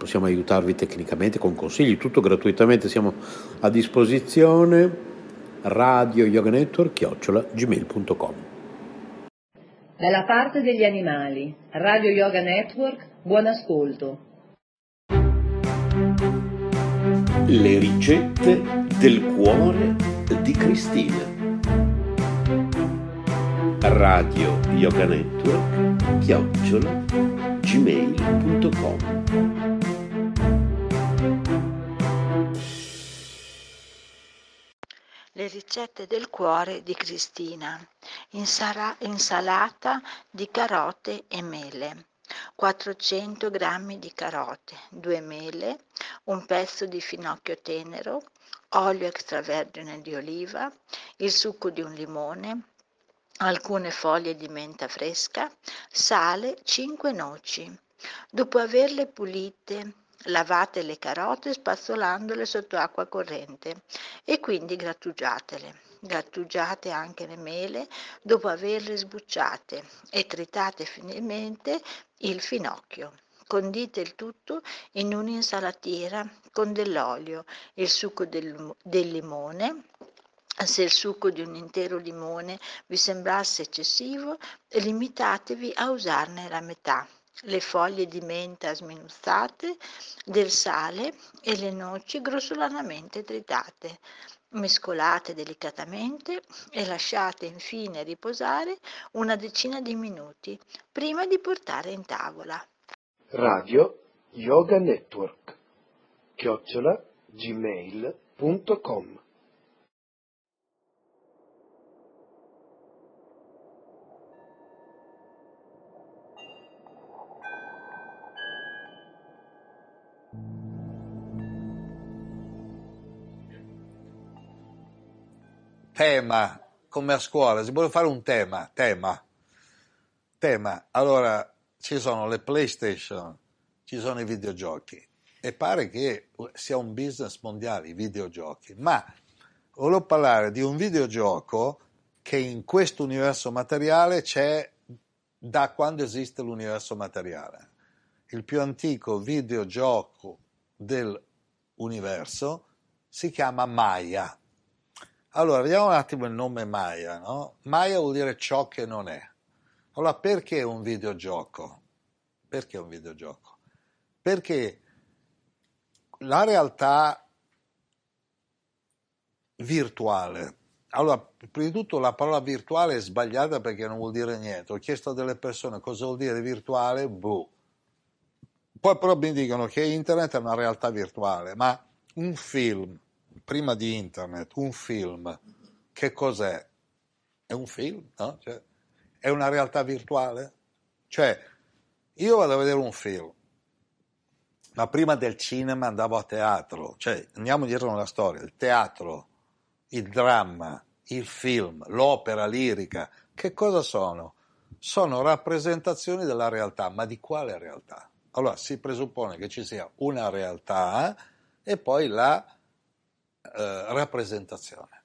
possiamo aiutarvi tecnicamente con consigli, tutto gratuitamente, siamo a disposizione radio yoga network chiocciola gmail.com Dalla parte degli animali, Radio Yoga Network, buon ascolto. Le ricette del cuore di Cristina. Radio Yoga Network chiocciola gmail.com ricette del cuore di Cristina. Insara- insalata di carote e mele. 400 g di carote, 2 mele, un pezzo di finocchio tenero, olio extravergine di oliva, il succo di un limone, alcune foglie di menta fresca, sale, 5 noci. Dopo averle pulite Lavate le carote spazzolandole sotto acqua corrente e quindi grattugiatele. Grattugiate anche le mele dopo averle sbucciate e tritate finemente il finocchio. Condite il tutto in un'insalatiera con dell'olio, il succo del, del limone, se il succo di un intero limone vi sembrasse eccessivo, limitatevi a usarne la metà le foglie di menta sminuzzate, del sale e le noci grossolanamente tritate. Mescolate delicatamente e lasciate infine riposare una decina di minuti prima di portare in tavola. Radio Yoga Network chiocciola gmail.com tema, come a scuola, si vuole fare un tema, tema, tema. Allora, ci sono le PlayStation, ci sono i videogiochi e pare che sia un business mondiale i videogiochi, ma volevo parlare di un videogioco che in questo universo materiale c'è da quando esiste l'universo materiale. Il più antico videogioco dell'universo si chiama Maya. Allora, vediamo un attimo il nome Maya. No? Maya vuol dire ciò che non è. Allora, perché un videogioco? Perché un videogioco? Perché la realtà virtuale. Allora, prima di tutto la parola virtuale è sbagliata perché non vuol dire niente. Ho chiesto a delle persone cosa vuol dire virtuale, boh. Poi però mi dicono che internet è una realtà virtuale, ma un film, prima di internet, un film, che cos'è? È un film, no? Cioè, è una realtà virtuale? Cioè, io vado a vedere un film, ma prima del cinema andavo a teatro, cioè andiamo dietro nella storia, il teatro, il dramma, il film, l'opera lirica, che cosa sono? Sono rappresentazioni della realtà, ma di quale realtà? Allora si presuppone che ci sia una realtà e poi la eh, rappresentazione.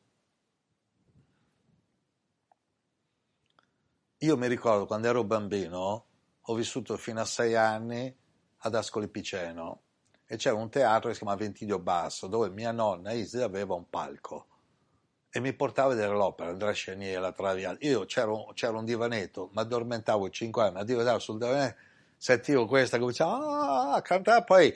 Io mi ricordo quando ero bambino, ho vissuto fino a sei anni ad Ascoli Piceno e c'era un teatro che si chiama Ventidio Basso dove mia nonna Isi aveva un palco e mi portava a vedere l'opera, Andrea Chenier, la Traviata. Io c'ero, c'era un divanetto, mi addormentavo 5 anni, mi addormentavo sul divanetto, sentivo questa, cominciava a cantare, poi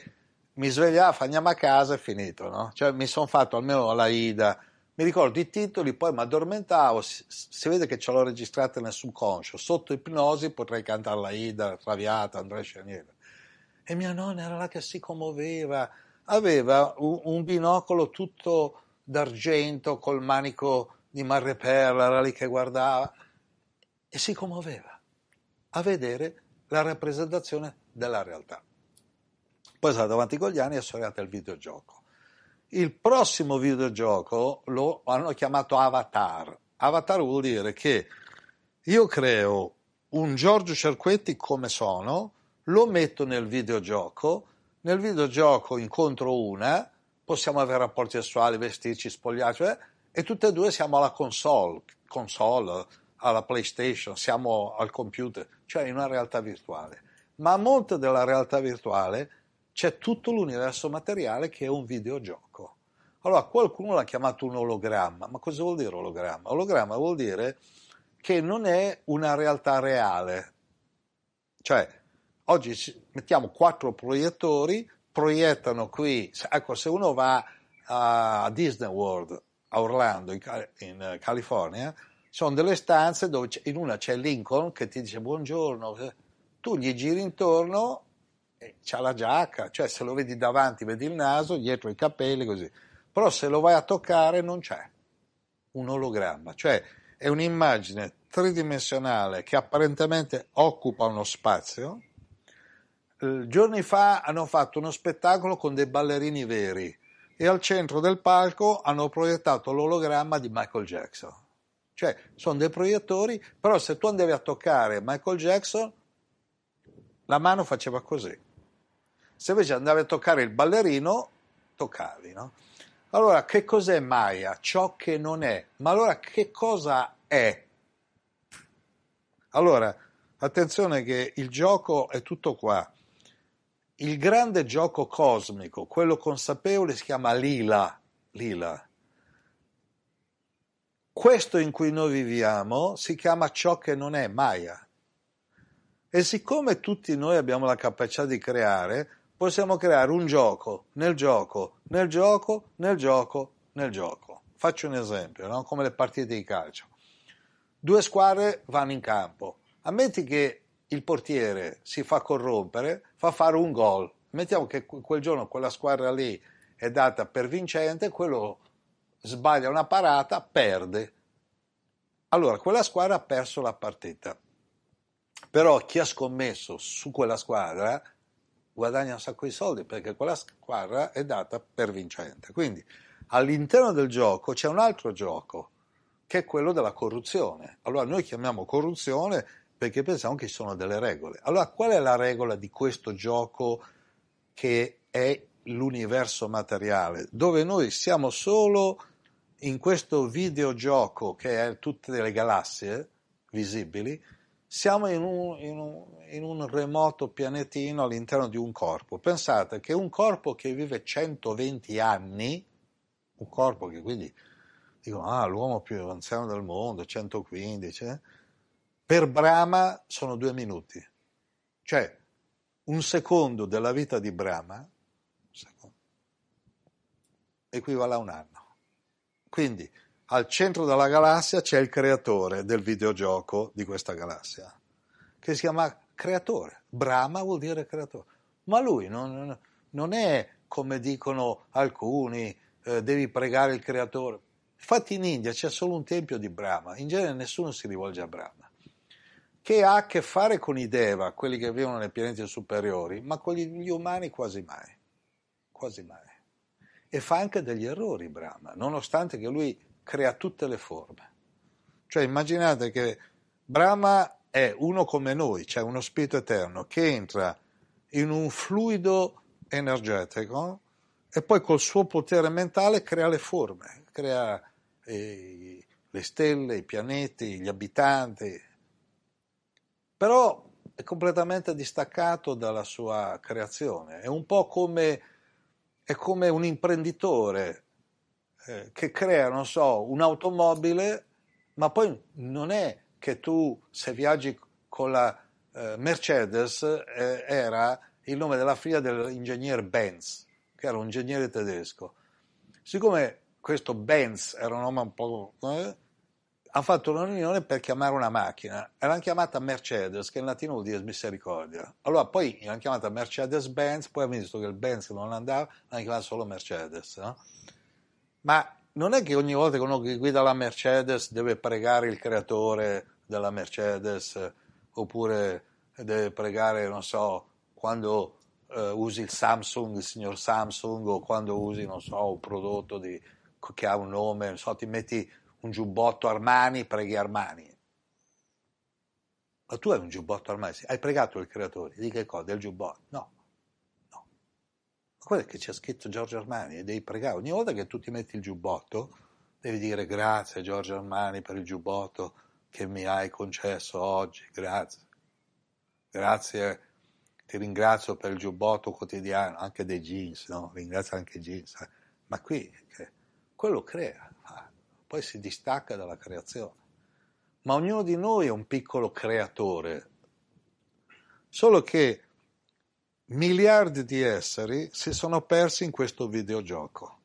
mi svegliavo, andiamo a casa e finito, no? Cioè mi sono fatto almeno la Ida, mi ricordo i titoli, poi mi addormentavo, si, si, vede che ce l'ho registrata nel subconscio, sotto ipnosi potrei cantare la Ida, Traviata, Andrea Chenier e mia nonna era là che si commuoveva, aveva un, un binocolo tutto d'argento col manico di marreperla, era lì che guardava e si commuoveva a vedere la rappresentazione della realtà. Poi è stato avanti con gli anni e è arrivato il videogioco. Il prossimo videogioco lo hanno chiamato Avatar. Avatar vuol dire che io creo un Giorgio Cerquetti come sono, lo metto nel videogioco, nel videogioco incontro una, possiamo avere rapporti sessuali, vestirci, spogliarci, eh, e tutte e due siamo alla console, console, alla PlayStation, siamo al computer, cioè in una realtà virtuale. Ma a monte della realtà virtuale c'è tutto l'universo materiale che è un videogioco. Allora qualcuno l'ha chiamato un ologramma, ma cosa vuol dire ologramma? Ologramma vuol dire che non è una realtà reale, cioè Oggi mettiamo quattro proiettori, proiettano qui, ecco se uno va a Disney World a Orlando in, in California, sono delle stanze dove in una c'è Lincoln che ti dice buongiorno, tu gli giri intorno c'ha la giacca, cioè se lo vedi davanti vedi il naso, dietro i capelli, così. Però se lo vai a toccare non c'è un ologramma, cioè è un'immagine tridimensionale che apparentemente occupa uno spazio, eh, giorni fa hanno fatto uno spettacolo con dei ballerini veri e al centro del palco hanno proiettato l'ologramma di Michael Jackson. Cioè, sono dei proiettori, però se tu andavi a toccare Michael Jackson, la mano faceva così. Se invece andavi a toccare il ballerino, toccavi, no? Allora, che cos'è Maya? Ciò che non è. Ma allora che cosa è? Allora, attenzione che il gioco è tutto qua. Il grande gioco cosmico, quello consapevole, si chiama lila. lila. Questo in cui noi viviamo si chiama ciò che non è Maya. E siccome tutti noi abbiamo la capacità di creare, possiamo creare un gioco, nel gioco, nel gioco, nel gioco, nel gioco. Faccio un esempio, no? come le partite di calcio. Due squadre vanno in campo. Ammetti che il portiere si fa corrompere, fa fare un gol. Mettiamo che quel giorno quella squadra lì è data per vincente, quello sbaglia una parata, perde. Allora, quella squadra ha perso la partita. Però chi ha scommesso su quella squadra guadagna un sacco di soldi perché quella squadra è data per vincente. Quindi all'interno del gioco c'è un altro gioco, che è quello della corruzione. Allora noi chiamiamo corruzione perché pensiamo che ci sono delle regole. Allora qual è la regola di questo gioco che è l'universo materiale, dove noi siamo solo in questo videogioco che è tutte le galassie visibili, siamo in un, in, un, in un, remoto pianetino all'interno di un corpo. Pensate che un corpo che vive 120 anni, un corpo che quindi dicono, ah, l'uomo più anziano del mondo, 115, eh? per Brahma sono due minuti. Cioè, un secondo della vita di Brahma equivale a un anno. Quindi al centro della galassia c'è il creatore del videogioco di questa galassia, che si chiama creatore. Brahma vuol dire creatore. Ma lui non, non è come dicono alcuni, eh, devi pregare il creatore. Infatti in India c'è solo un tempio di Brahma, in genere nessuno si rivolge a Brahma, che ha a che fare con i Deva, quelli che vivono nei pianeti superiori, ma con gli umani quasi mai, quasi mai. E fa anche degli errori Brahma, nonostante che lui crea tutte le forme. Cioè immaginate che Brahma è uno come noi, cioè uno spirito eterno che entra in un fluido energetico e poi col suo potere mentale crea le forme, crea eh, le stelle, i pianeti, gli abitanti. Però è completamente distaccato dalla sua creazione, è un po' come, è come un imprenditore eh, che crea, non so, un'automobile, ma poi non è che tu se viaggi con la eh, Mercedes eh, era il nome della figlia dell'ingegnere Benz, che era un ingegnere tedesco. Siccome questo Benz era un nome un po'... Eh, ha fatto una riunione per chiamare una macchina e l'hanno chiamata Mercedes, che in latino vuol dire misericordia. Allora poi l'hanno chiamata Mercedes-Benz, poi hanno visto che il Benz non andava, l'hanno chiamata solo Mercedes. No? Ma non è che ogni volta che uno guida la Mercedes deve pregare il creatore della Mercedes oppure deve pregare, non so, quando uh, usi il Samsung, il signor Samsung o quando usi, non so, un prodotto di, che ha un nome, non so, ti metti un giubbotto Armani, preghi Armani. Ma tu hai un giubbotto Armani, hai pregato il creatore, di che cosa? Del giubbotto? No quello che c'è scritto Giorgio Armani e devi pregare. Ogni volta che tu ti metti il giubbotto, devi dire grazie Giorgio Armani per il giubbotto che mi hai concesso oggi, grazie. Grazie, ti ringrazio per il giubbotto quotidiano, anche dei jeans, no? Ringrazio anche i jeans. Eh. Ma qui, quello crea, poi si distacca dalla creazione. Ma ognuno di noi è un piccolo creatore, solo che miliardi di esseri si sono persi in questo videogioco,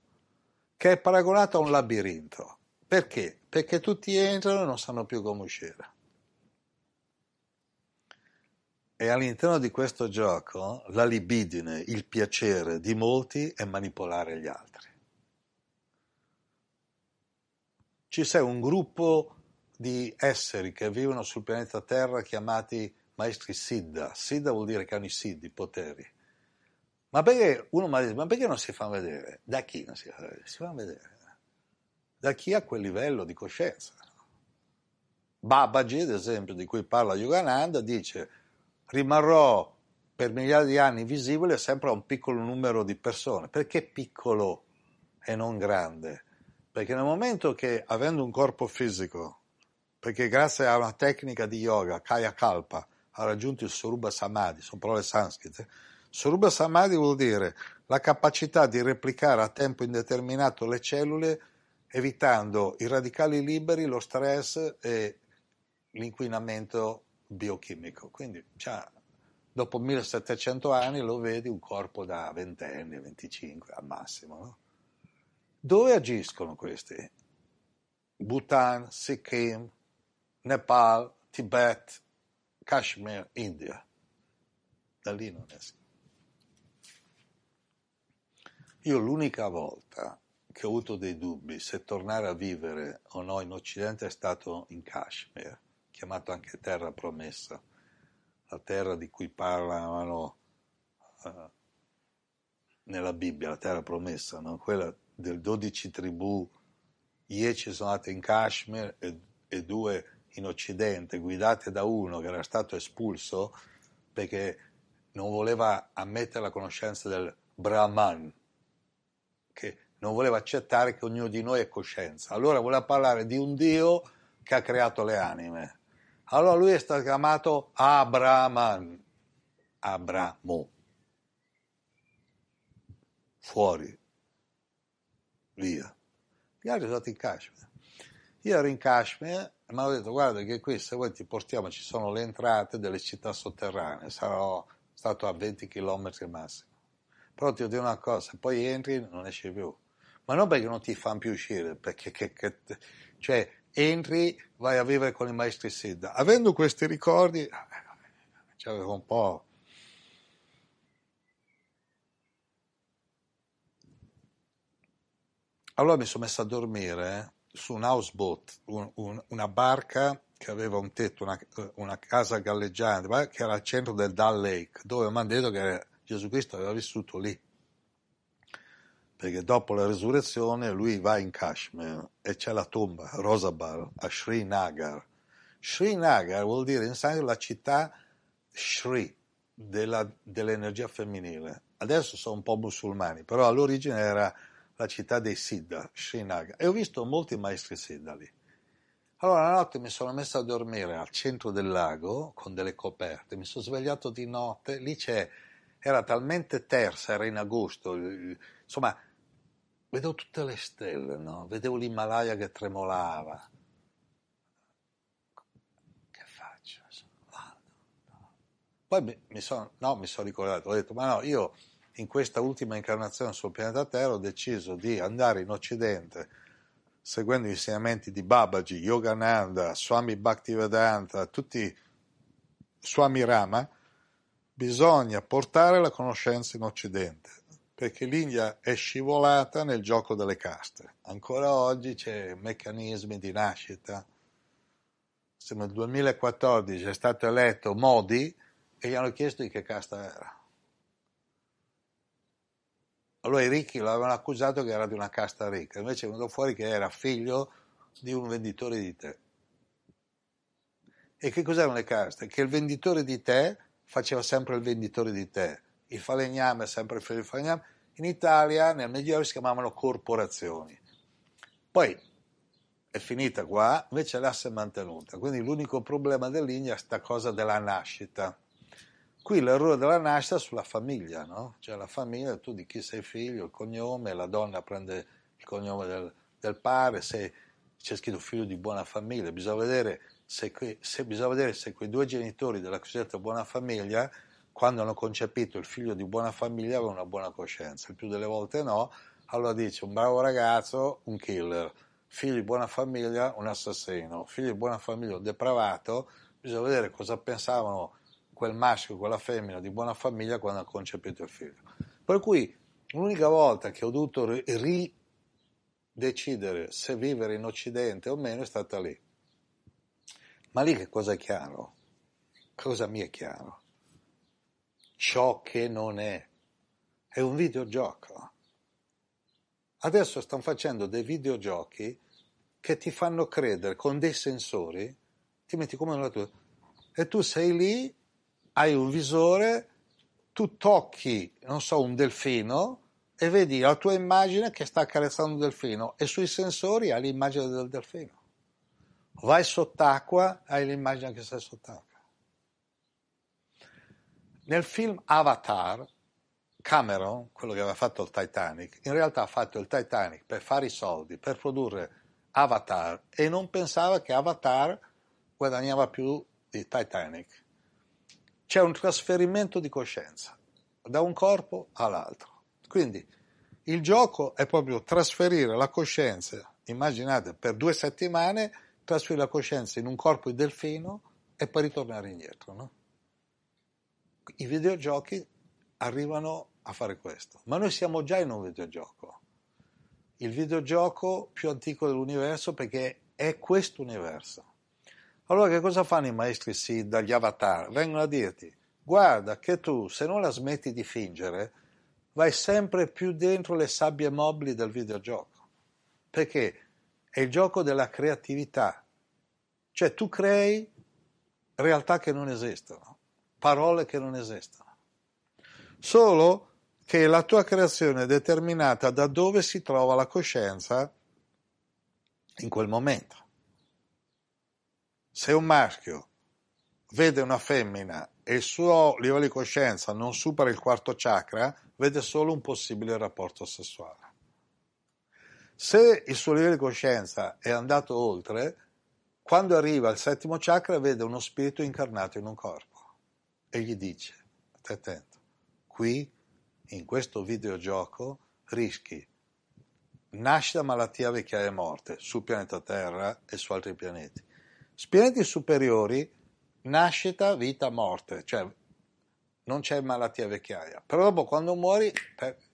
che è paragonato a un labirinto. Perché? Perché tutti entrano e non sanno più come uscire. E all'interno di questo gioco la libidine, il piacere di molti è manipolare gli altri. Ci c'è un gruppo di esseri che vivono sul pianeta Terra chiamati maestri Siddha. Siddha vuol dire che hanno i Siddhi, i poteri. Ma perché uno mi ha detto, ma perché non si fa vedere? Da chi non si fa vedere? Si fa vedere. Da chi ha quel livello di coscienza. Babaji, ad esempio, di cui parla Yogananda, dice rimarrò per migliaia di anni visibile sempre a un piccolo numero di persone. Perché piccolo e non grande? Perché nel momento che, avendo un corpo fisico, perché grazie a una tecnica di yoga, Kaya Kalpa, ha raggiunto il Suruba Samadhi, sono parole sanscrite. Suruba Samadhi vuol dire la capacità di replicare a tempo indeterminato le cellule evitando i radicali liberi, lo stress e l'inquinamento biochimico. Quindi cioè, dopo 1700 anni lo vedi un corpo da 20 anni, 25 al massimo. No? Dove agiscono questi? Bhutan, Sikkim, Nepal, Tibet, Kashmir, India. Da lì non esco. Io l'unica volta che ho avuto dei dubbi se tornare a vivere o no in Occidente è stato in Kashmir, chiamato anche terra promessa, la terra di cui parlavano uh, nella Bibbia, la terra promessa, no? quella del dodici tribù dieci sono andate in Kashmir e, e due in Occidente, guidate da uno che era stato espulso perché non voleva ammettere la conoscenza del Brahman, che non voleva accettare che ognuno di noi è coscienza. Allora voleva parlare di un Dio che ha creato le anime. Allora lui è stato chiamato Abraman, Abramo, fuori, via. Gli altri sono stati in Kashmir. Io ero in Kashmir mi hanno detto guarda che qui se vuoi ti portiamo, ci sono le entrate delle città sotterranee, sarò stato a 20 km massimo. Però ti dico una cosa, poi entri non esci più. Ma non perché non ti fanno più uscire, perché che, che, cioè, entri, vai a vivere con i maestri Siddha. Avendo questi ricordi, c'era un po'... Allora mi sono messo a dormire su un houseboat, un, un, una barca che aveva un tetto, una, una, casa galleggiante, che era al centro del Dal Lake, dove mi hanno detto che Gesù Cristo aveva vissuto lì perché dopo la resurrezione lui va in Kashmir e c'è la tomba, Rosabal, a Srinagar. Srinagar vuol dire in sangue la città Sri, della, dell'energia femminile. Adesso sono un po' musulmani, però all'origine era la città dei Siddha, Srinagar. E ho visto molti maestri Siddha lì. Allora la notte mi sono messo a dormire al centro del lago con delle coperte, mi sono svegliato di notte, lì c'è, era talmente tersa, era in agosto, insomma vedevo tutte le stelle, no? vedevo l'Himalaya che tremolava. Che faccio? Vado. No. Poi mi, mi sono no, son ricordato, ho detto, ma no, io in questa ultima incarnazione sul pianeta Terra ho deciso di andare in Occidente seguendo gli insegnamenti di Babaji, Yogananda, Swami Bhaktivedanta, tutti Swami Rama, bisogna portare la conoscenza in Occidente perché l'India è scivolata nel gioco delle caste. Ancora oggi c'è meccanismi di nascita. Se nel 2014 è stato eletto Modi e gli hanno chiesto di che casta era. Allora i ricchi lo avevano accusato che era di una casta ricca, invece è venuto fuori che era figlio di un venditore di tè. E che cos'erano le caste? Che il venditore di tè faceva sempre il venditore di tè, il falegname sempre il falegname. In Italia nel Medioevo si chiamavano corporazioni. Poi è finita qua, invece l'asse è mantenuta. Quindi l'unico problema dell'India è questa cosa della nascita. Qui l'errore della nascita sulla famiglia, no? Cioè la famiglia, tu di chi sei figlio, il cognome, la donna prende il cognome del, del padre, se c'è scritto figlio di buona famiglia, bisogna vedere se, que, se, bisogna vedere se quei due genitori della cosiddetta buona famiglia quando hanno concepito il figlio di buona famiglia avevano una buona coscienza, il più delle volte no, allora dice un bravo ragazzo, un killer, figlio di buona famiglia, un assassino, figlio di buona famiglia, un depravato, bisogna vedere cosa pensavano quel maschio, quella femmina di buona famiglia quando ha concepito il figlio. Per cui l'unica volta che ho dovuto ridecidere se vivere in Occidente o meno è stata lì. Ma lì che cosa è chiaro? Cosa mi è chiaro? ciò che non è. È un videogioco. Adesso stanno facendo dei videogiochi che ti fanno credere con dei sensori, ti metti come una tua, e tu sei lì, hai un visore, tu tocchi, non so, un delfino e vedi la tua immagine che sta accarezzando un delfino e sui sensori hai l'immagine del delfino. Vai sott'acqua, hai l'immagine che sei sott'acqua. Nel film Avatar, Cameron, quello che aveva fatto il Titanic, in realtà ha fatto il Titanic per fare i soldi, per produrre Avatar e non pensava che Avatar guadagnava più di Titanic. C'è un trasferimento di coscienza da un corpo all'altro. Quindi il gioco è proprio trasferire la coscienza, immaginate per due settimane, trasferire la coscienza in un corpo di delfino e poi ritornare indietro. No? i videogiochi arrivano a fare questo, ma noi siamo già in un videogioco, il videogioco più antico dell'universo perché è questo universo. Allora che cosa fanno i maestri sì dagli avatar? Vengono a dirti, guarda che tu se non la smetti di fingere, vai sempre più dentro le sabbie mobili del videogioco, perché è il gioco della creatività. Cioè tu crei realtà che non esistono, parole che non esistono. Solo che la tua creazione è determinata da dove si trova la coscienza in quel momento. Se un maschio vede una femmina e il suo livello di coscienza non supera il quarto chakra, vede solo un possibile rapporto sessuale. Se il suo livello di coscienza è andato oltre, quando arriva al settimo chakra vede uno spirito incarnato in un corpo e gli dice, stai attento, qui in questo videogioco rischi nascita, malattia, vecchiaia e morte sul pianeta Terra e su altri pianeti. Su pianeti superiori, nascita, vita, morte, cioè non c'è malattia, vecchiaia, però dopo quando muori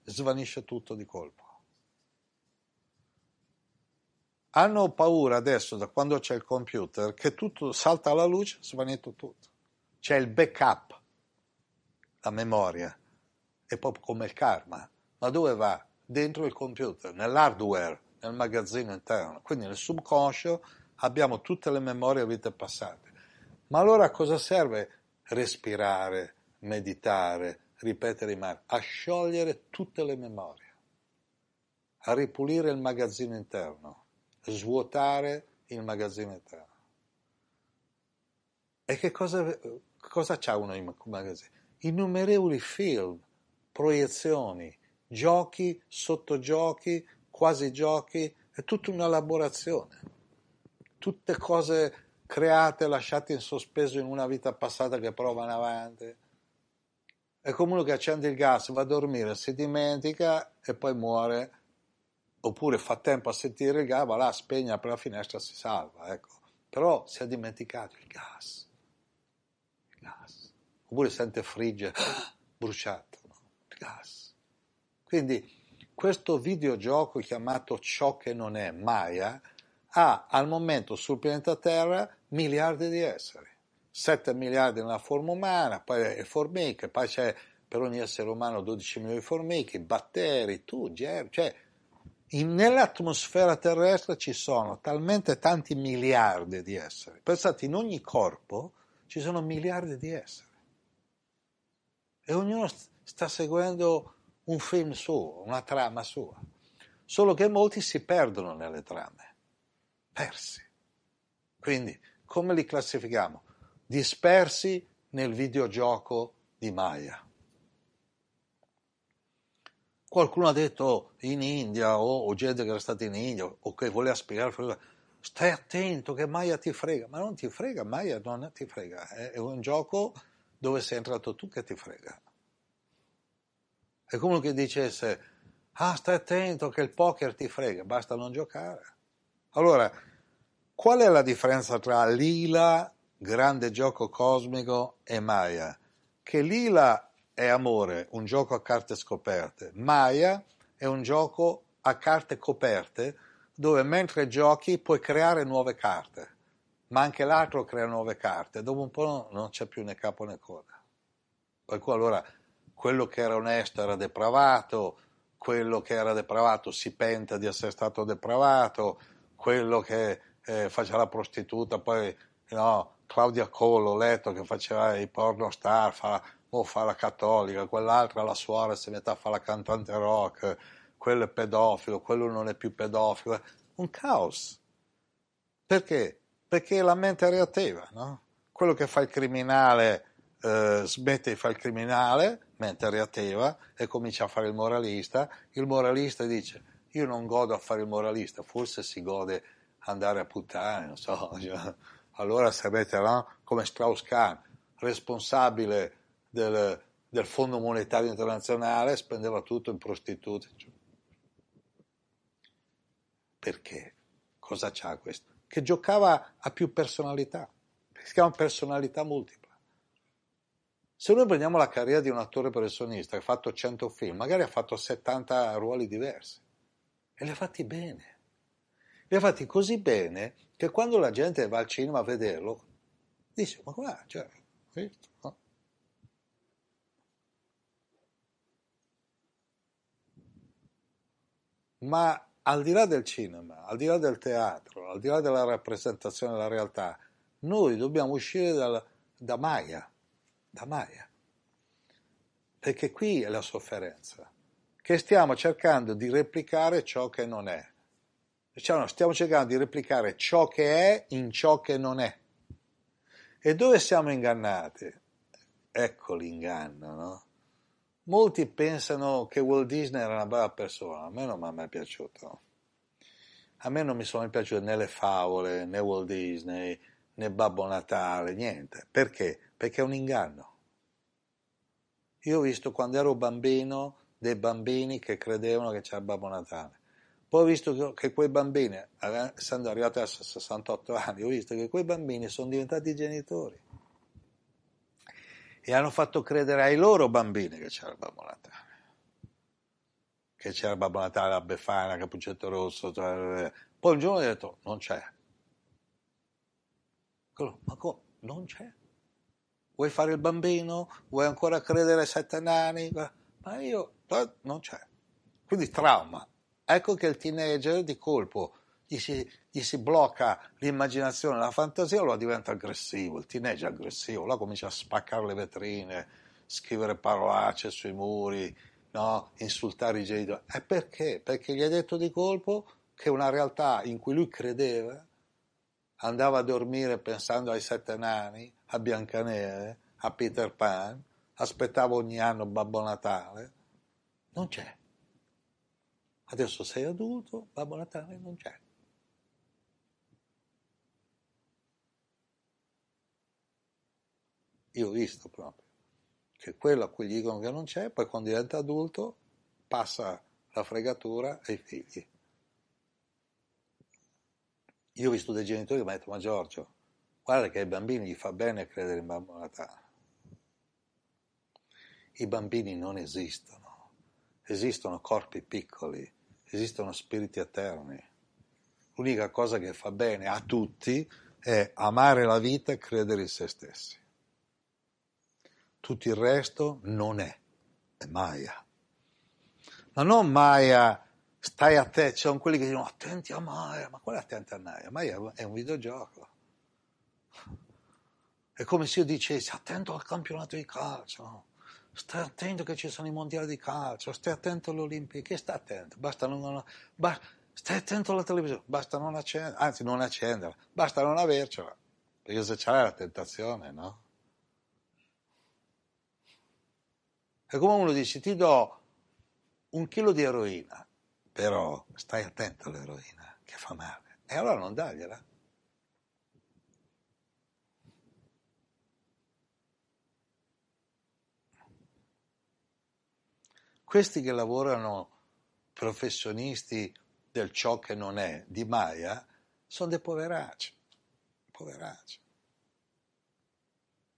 svanisce tutto di colpo. Hanno paura adesso, da quando c'è il computer, che tutto salta alla luce, svanito tutto. C'è il backup, la memoria, è proprio come il karma. Ma dove va? Dentro il computer, nell'hardware, nel magazzino interno. Quindi nel subconscio abbiamo tutte le memorie vite passate. Ma allora a cosa serve respirare, meditare, ripetere i mari? A sciogliere tutte le memorie, a ripulire il magazzino interno svuotare il magazzino interno. E che cosa, cosa c'ha uno in magazzino? Innumerevoli film, proiezioni, giochi, sottogiochi, quasi giochi, è tutta una elaborazione. Tutte cose create, lasciate in sospeso in una vita passata che provano avanti. È come uno che accende il gas, va a dormire, si dimentica e poi muore oppure fa tempo a sentire il gas, va là, spegne, apre la finestra, si salva, ecco. Però si è dimenticato il gas. Il gas. Oppure sente frigge, bruciato, no? il gas. Quindi questo videogioco chiamato Ciò che non è Maya ha al momento sul pianeta Terra miliardi di esseri. 7 miliardi nella forma umana, poi le formiche, poi c'è per ogni essere umano 12 milioni di formiche, batteri, tu, germi, cioè in, nell'atmosfera terrestre ci sono talmente tanti miliardi di esseri. Pensate, in ogni corpo ci sono miliardi di esseri. E ognuno sta seguendo un film suo, una trama sua. Solo che molti si perdono nelle trame. Persi. Quindi, come li classifichiamo? Dispersi nel videogioco di Maya. Qualcuno ha detto in India o, o gente che era stata in India o che voleva spiegare, stai attento che Maya ti frega, ma non ti frega, Maya non ti frega, è, un gioco dove sei entrato tu che ti frega. È come che dicesse, ah stai attento che il poker ti frega, basta non giocare. Allora, qual è la differenza tra Lila, grande gioco cosmico, e Maya? Che Lila è Amore, un gioco a carte scoperte. Maya è un gioco a carte coperte dove mentre giochi puoi creare nuove carte, ma anche l'altro crea nuove carte. Dopo un po' non c'è più né capo né coda. Per cui allora quello che era onesto era depravato, quello che era depravato si penta di essere stato depravato, quello che eh, faceva la prostituta, poi no, Claudia Collo, ho letto che faceva i porno star, fa o fa la cattolica, quell'altra la suora si mette a fare la cantante rock, quello è pedofilo, quello non è più pedofilo. Un caos. Perché? Perché la mente è reattiva, no? Quello che fa il criminale eh, smette di fare il criminale, mente reattiva, e comincia a fare il moralista. Il moralista dice, io non godo a fare il moralista, forse si gode andare a puttane, non so. Cioè, allora sarete no? come Strauss-Kahn, responsabile del, del Fondo Monetario Internazionale, spendeva tutto in prostitute. Perché? Cosa c'ha questo? Che giocava a più personalità, si chiama personalità multipla. Se noi prendiamo la carriera di un attore professionista che ha fatto 100 film, magari ha fatto 70 ruoli diversi e li ha fatti bene. Li ha fatti così bene che quando la gente va al cinema a vederlo, dice, ma guarda, cioè, visto? ma al di là del cinema, al di là del teatro, al di là della rappresentazione della realtà, noi dobbiamo uscire dal, da Maya, da Maya. Perché qui è la sofferenza, che stiamo cercando di replicare ciò che non è. Diciamo, stiamo cercando di replicare ciò che è in ciò che non è. E dove siamo ingannati? Ecco l'inganno, no? Molti pensano che Walt Disney era una brava persona, a me non mi è mai piaciuto. A me non mi sono mai piaciute né le favole, né Walt Disney, né Babbo Natale, niente. Perché? Perché è un inganno. Io ho visto quando ero bambino dei bambini che credevano che c'era Babbo Natale. Poi ho visto che quei bambini, essendo arrivati a 68 anni, ho visto che quei bambini sono diventati genitori e hanno fatto credere ai loro bambini che c'era Babbo Natale. Che c'era Babbo Natale, la Befana, Capuccetto Rosso. Poi un giorno ho detto, non c'è. Ma come? Non c'è. Vuoi fare il bambino? Vuoi ancora credere ai sette nani? Ma io, non c'è. Quindi trauma. Ecco che il teenager di colpo gli si, gli si blocca l'immaginazione, la fantasia, allora diventa aggressivo, il teenager aggressivo, là comincia a spaccare le vetrine, scrivere parolacce sui muri, no? insultare i genitori. E perché? Perché gli ha detto di colpo che una realtà in cui lui credeva, andava a dormire pensando ai sette nani, a Biancaneve, a Peter Pan, aspettava ogni anno Babbo Natale, non c'è. Adesso sei adulto, Babbo Natale non c'è. Io ho visto proprio che quello a cui gli dicono che non c'è, poi quando diventa adulto passa la fregatura ai figli. Io ho visto dei genitori che mi hanno detto, ma Giorgio, guarda che ai bambini gli fa bene credere in Babbo Natale. I bambini non esistono, esistono corpi piccoli, esistono spiriti eterni. L'unica cosa che fa bene a tutti è amare la vita e credere in se stessi. Tutto il resto non è, è Maya. Ma non Maya, stai attento, ci sono quelli che dicono attenti a Maya, ma qual è attenti a Maya? Maya è un videogioco. È come se io dicessi attento al campionato di calcio stai attento che ci sono i mondiali di calcio, stai attento alle Olimpiadi, stai attento, basta non, basta, stai attento alla televisione, basta non accenderla, anzi non accenderla, basta non avercela, perché se c'è la tentazione, no? È come uno dice, ti do un chilo di eroina, però stai attento all'eroina, che fa male, e allora non dagliela. Questi che lavorano professionisti del ciò che non è, di Maya, sono dei poveracci, poveracci.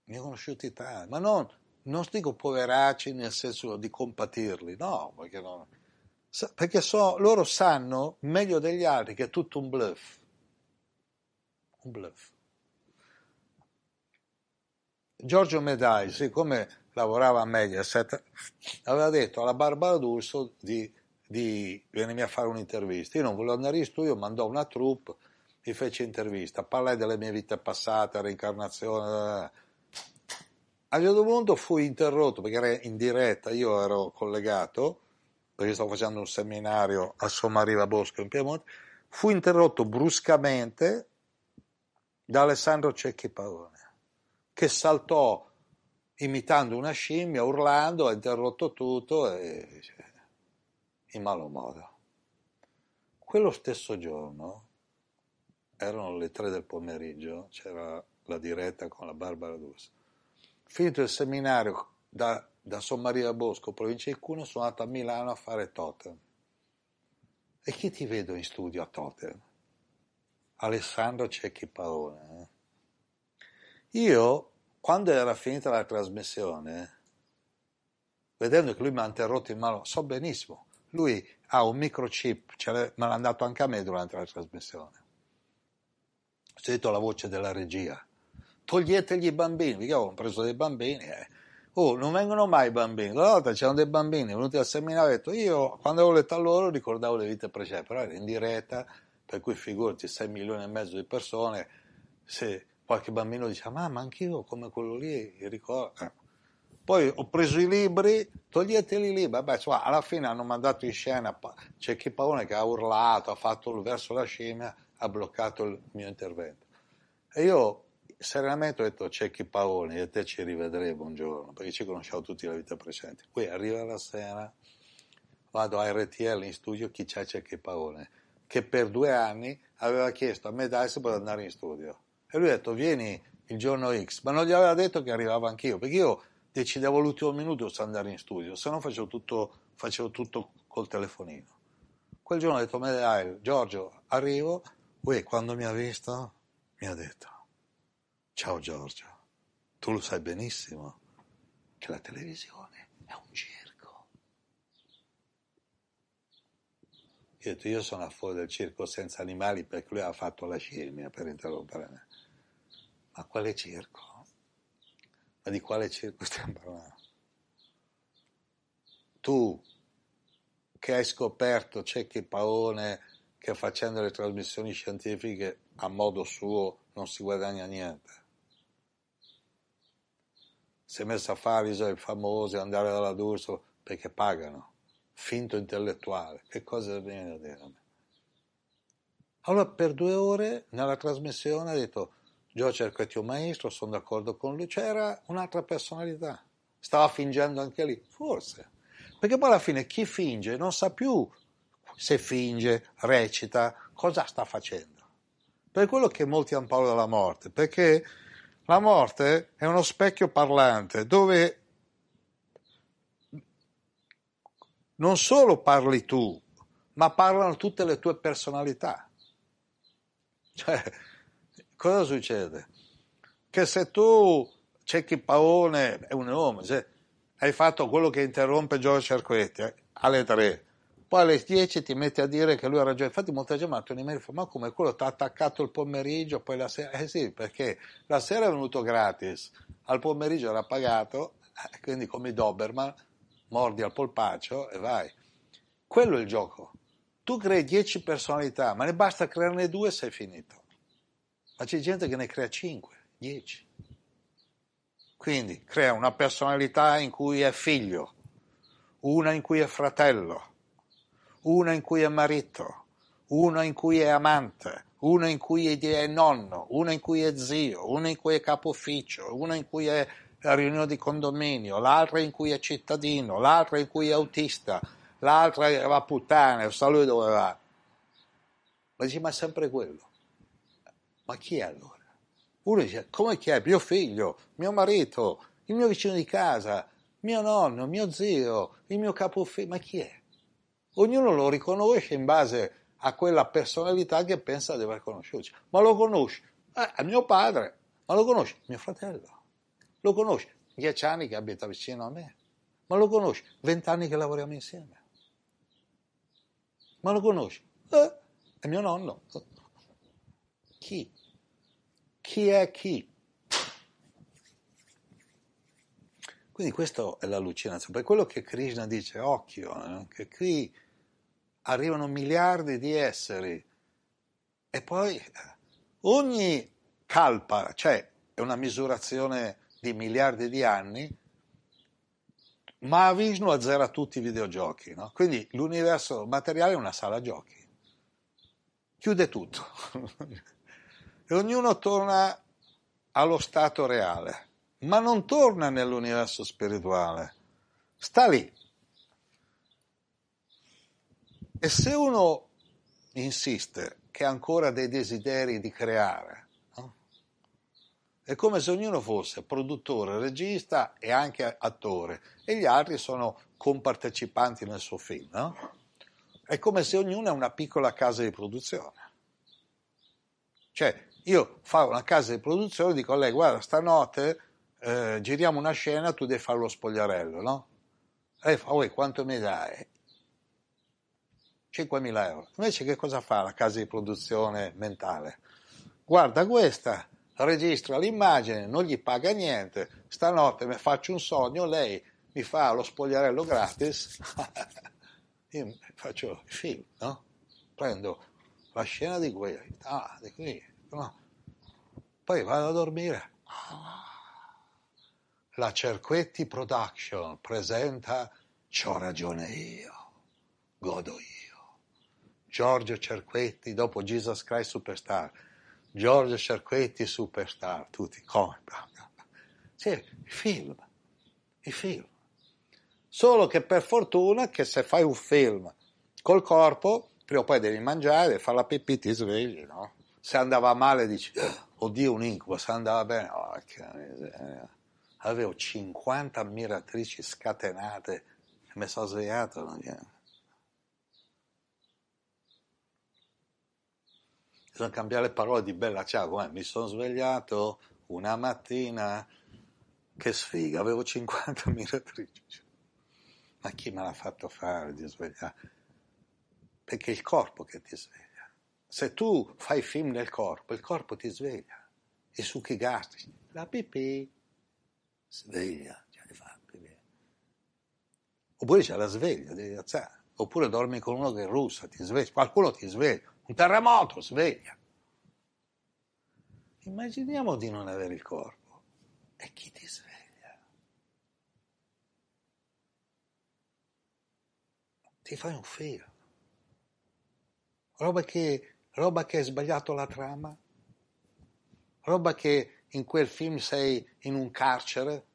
Ne ho conosciuti tanti, ma non, non dico poveracci nel senso di compatirli, no, perché, non, perché so, loro sanno meglio degli altri che è tutto un bluff. Un bluff. Giorgio Medai, siccome lavorava a Mediaset, aveva detto alla Barbara D'Urso di, di venirmi a fare un'intervista. Io non volevo andare in studio, mandò una troupe, mi fece intervista, parlai delle mie vite passate, reincarnazione. A un certo punto fui interrotto perché era in diretta, io ero collegato, perché stavo facendo un seminario a Sommariva Bosco in Piemonte, fui interrotto bruscamente da Alessandro Cecchi Paone, che saltò imitando una scimmia, urlando, ha interrotto tutto e, cioè, in malo modo. Quello stesso giorno, erano le tre del pomeriggio, c'era la diretta con la Barbara D'Urso. Finito il seminario da, da Sommaria Bosco, provincia di Cuneo, sono andato a Milano a fare Totem. E chi ti vedo in studio a Totem? Alessandro Cecchi Paone. Eh? Io quando era finita la trasmissione, vedendo che lui mi ha interrotto in mano, so benissimo, lui ha un microchip, me l'ha dato anche a me durante la trasmissione. Ho sentito la voce della regia. Toglietegli i bambini, perché avevo preso dei bambini, eh. Oh, non vengono mai i bambini. Una volta c'erano dei bambini venuti al seminario e ho detto io quando avevo letto a loro ricordavo le vite precedenti, però era in diretta, per cui figurati 6 milioni e mezzo di persone, se qualche bambino dice mamma anch'io come quello lì ricordo. Poi ho preso i libri, toglieteli libri, vabbè, cioè, alla fine hanno mandato in scena, c'è chi Paone che ha urlato, ha fatto verso la scimmia, ha bloccato il mio intervento. E io serenamente ho detto Cecchi Paoni e te ci rivedremo un giorno, perché ci conosciamo tutti la vita precedente. Poi arriva la sera, vado a RTL in studio, chi c'è Cecchi Paone, che per due anni aveva chiesto a me Dice per andare in studio. E lui ha detto vieni il giorno X, ma non gli aveva detto che arrivavo anch'io, perché io decidevo all'ultimo minuto se andare in studio, se no facevo tutto, facevo tutto col telefonino. Quel giorno ho detto, dai, Giorgio, arrivo, lui quando mi ha visto mi ha detto, Ciao Giorgio, tu lo sai benissimo che la televisione è un circo. Io ho detto, io sono a fuori del circo senza animali perché lui ha fatto la scimmia per interrompere me. Ma quale circo? Ma di quale circo stiamo parlando? Tu che hai scoperto Cecchi Paone che facendo le trasmissioni scientifiche a modo suo non si guadagna niente si è messo a fare i famosi, andare dalla D'Urso perché pagano, finto intellettuale, che cosa viene da dire a me? Allora per due ore nella trasmissione ha detto Gio cercati un maestro, sono d'accordo con lui, c'era un'altra personalità, stava fingendo anche lì, forse, perché poi alla fine chi finge non sa più se finge, recita, cosa sta facendo. Per quello che molti hanno paura della morte, perché la morte è uno specchio parlante dove non solo parli tu, ma parlano tutte le tue personalità. Cioè, cosa succede? Che se tu Cecchi Paone è un nome, se hai fatto quello che interrompe Giorgio Cerquetti eh, alle tre, poi alle 10 ti metti a dire che lui ha ragione. Infatti, molta gente mi ha detto un'email, ma come quello ti ha attaccato il pomeriggio, poi la sera. Eh sì, perché la sera è venuto gratis, al pomeriggio era pagato, eh, quindi come Doberman, mordi al polpaccio e vai. Quello è il gioco. Tu crei 10 personalità, ma ne basta crearne due e sei finito. Ma c'è gente che ne crea 5, 10. Quindi crea una personalità in cui è figlio, una in cui è fratello, una in cui è marito, una in cui è amante, una in cui è nonno, una in cui è zio, una in cui è capo ufficio, una in cui è riunione di condominio, l'altra in cui è cittadino, l'altra in cui è autista, l'altra va a puttane, sa lui dove va. Ma dice, ma è sempre quello. Ma chi è allora? Uno dice, come chi è? Mio figlio, mio marito, il mio vicino di casa, mio nonno, mio zio, il mio capo ma chi è? Ognuno lo riconosce in base a quella personalità che pensa di aver conosciuto. Ma lo conosci? Eh, mio padre. Ma lo conosci? Mio fratello. Lo conosci? Dieci anni che abita vicino a me. Ma lo conosci? Vent'anni che lavoriamo insieme. Ma lo conosci? Eh, è mio nonno. Chi? Chi è chi? Quindi questa è l'allucinazione. Per quello che Krishna dice, occhio, eh, che qui arrivano miliardi di esseri e poi eh, ogni calpa, cioè è una misurazione di miliardi di anni, ma Vishnu azzera tutti i videogiochi, no? quindi l'universo materiale è una sala giochi, chiude tutto e ognuno torna allo stato reale, ma non torna nell'universo spirituale, sta lì e se uno insiste che ha ancora dei desideri di creare, è come se ognuno fosse produttore, regista e anche attore e gli altri sono compartecipanti nel suo film. No? È come se ognuno ha una piccola casa di produzione. Cioè, io fare una casa di produzione e dico a lei, guarda, stanotte eh, giriamo una scena, tu devi fare lo spogliarello, no? Lei fa, quanto mi dai? 5.000 euro. Invece che cosa fa la casa di produzione mentale? Guarda questa, registra l'immagine, non gli paga niente, stanotte mi faccio un sogno, lei mi fa lo spogliarello gratis, io faccio il film, no? Prendo la scena di qui, ah, di qui, no? Poi vado a dormire. La Cerquetti Production presenta C'ho ragione io, godo io. Giorgio Cerquetti dopo Jesus Christ Superstar Giorgio Cerquetti superstar, tutti come? Sì, i film, i film. Solo che per fortuna che se fai un film col corpo, prima o poi devi mangiare, devi fare la pipì, ti svegli, no? Se andava male dici, oddio un incubo, se andava bene, oh, avevo 50 ammiratrici scatenate e mi sono svegliato, bisogna cambiare le parole di Bella Ciao, come mi sono svegliato una mattina, che sfiga, avevo 50 ammiratrici. Ma chi me l'ha fatto fare di svegliare? Perché è il corpo che ti sveglia. Se tu fai film nel corpo, il corpo ti sveglia. I succhi gastrici, la pipì, sveglia, ne fa pipì. Oppure c'è la sveglia, devi alzare. Oppure dormi con uno che russa, ti sveglia, qualcuno ti sveglia un terremoto, sveglia. Immaginiamo di non avere il corpo. E chi ti sveglia? Ti fai un film. Roba che, roba che hai sbagliato la trama. Roba che in quel film sei in un carcere.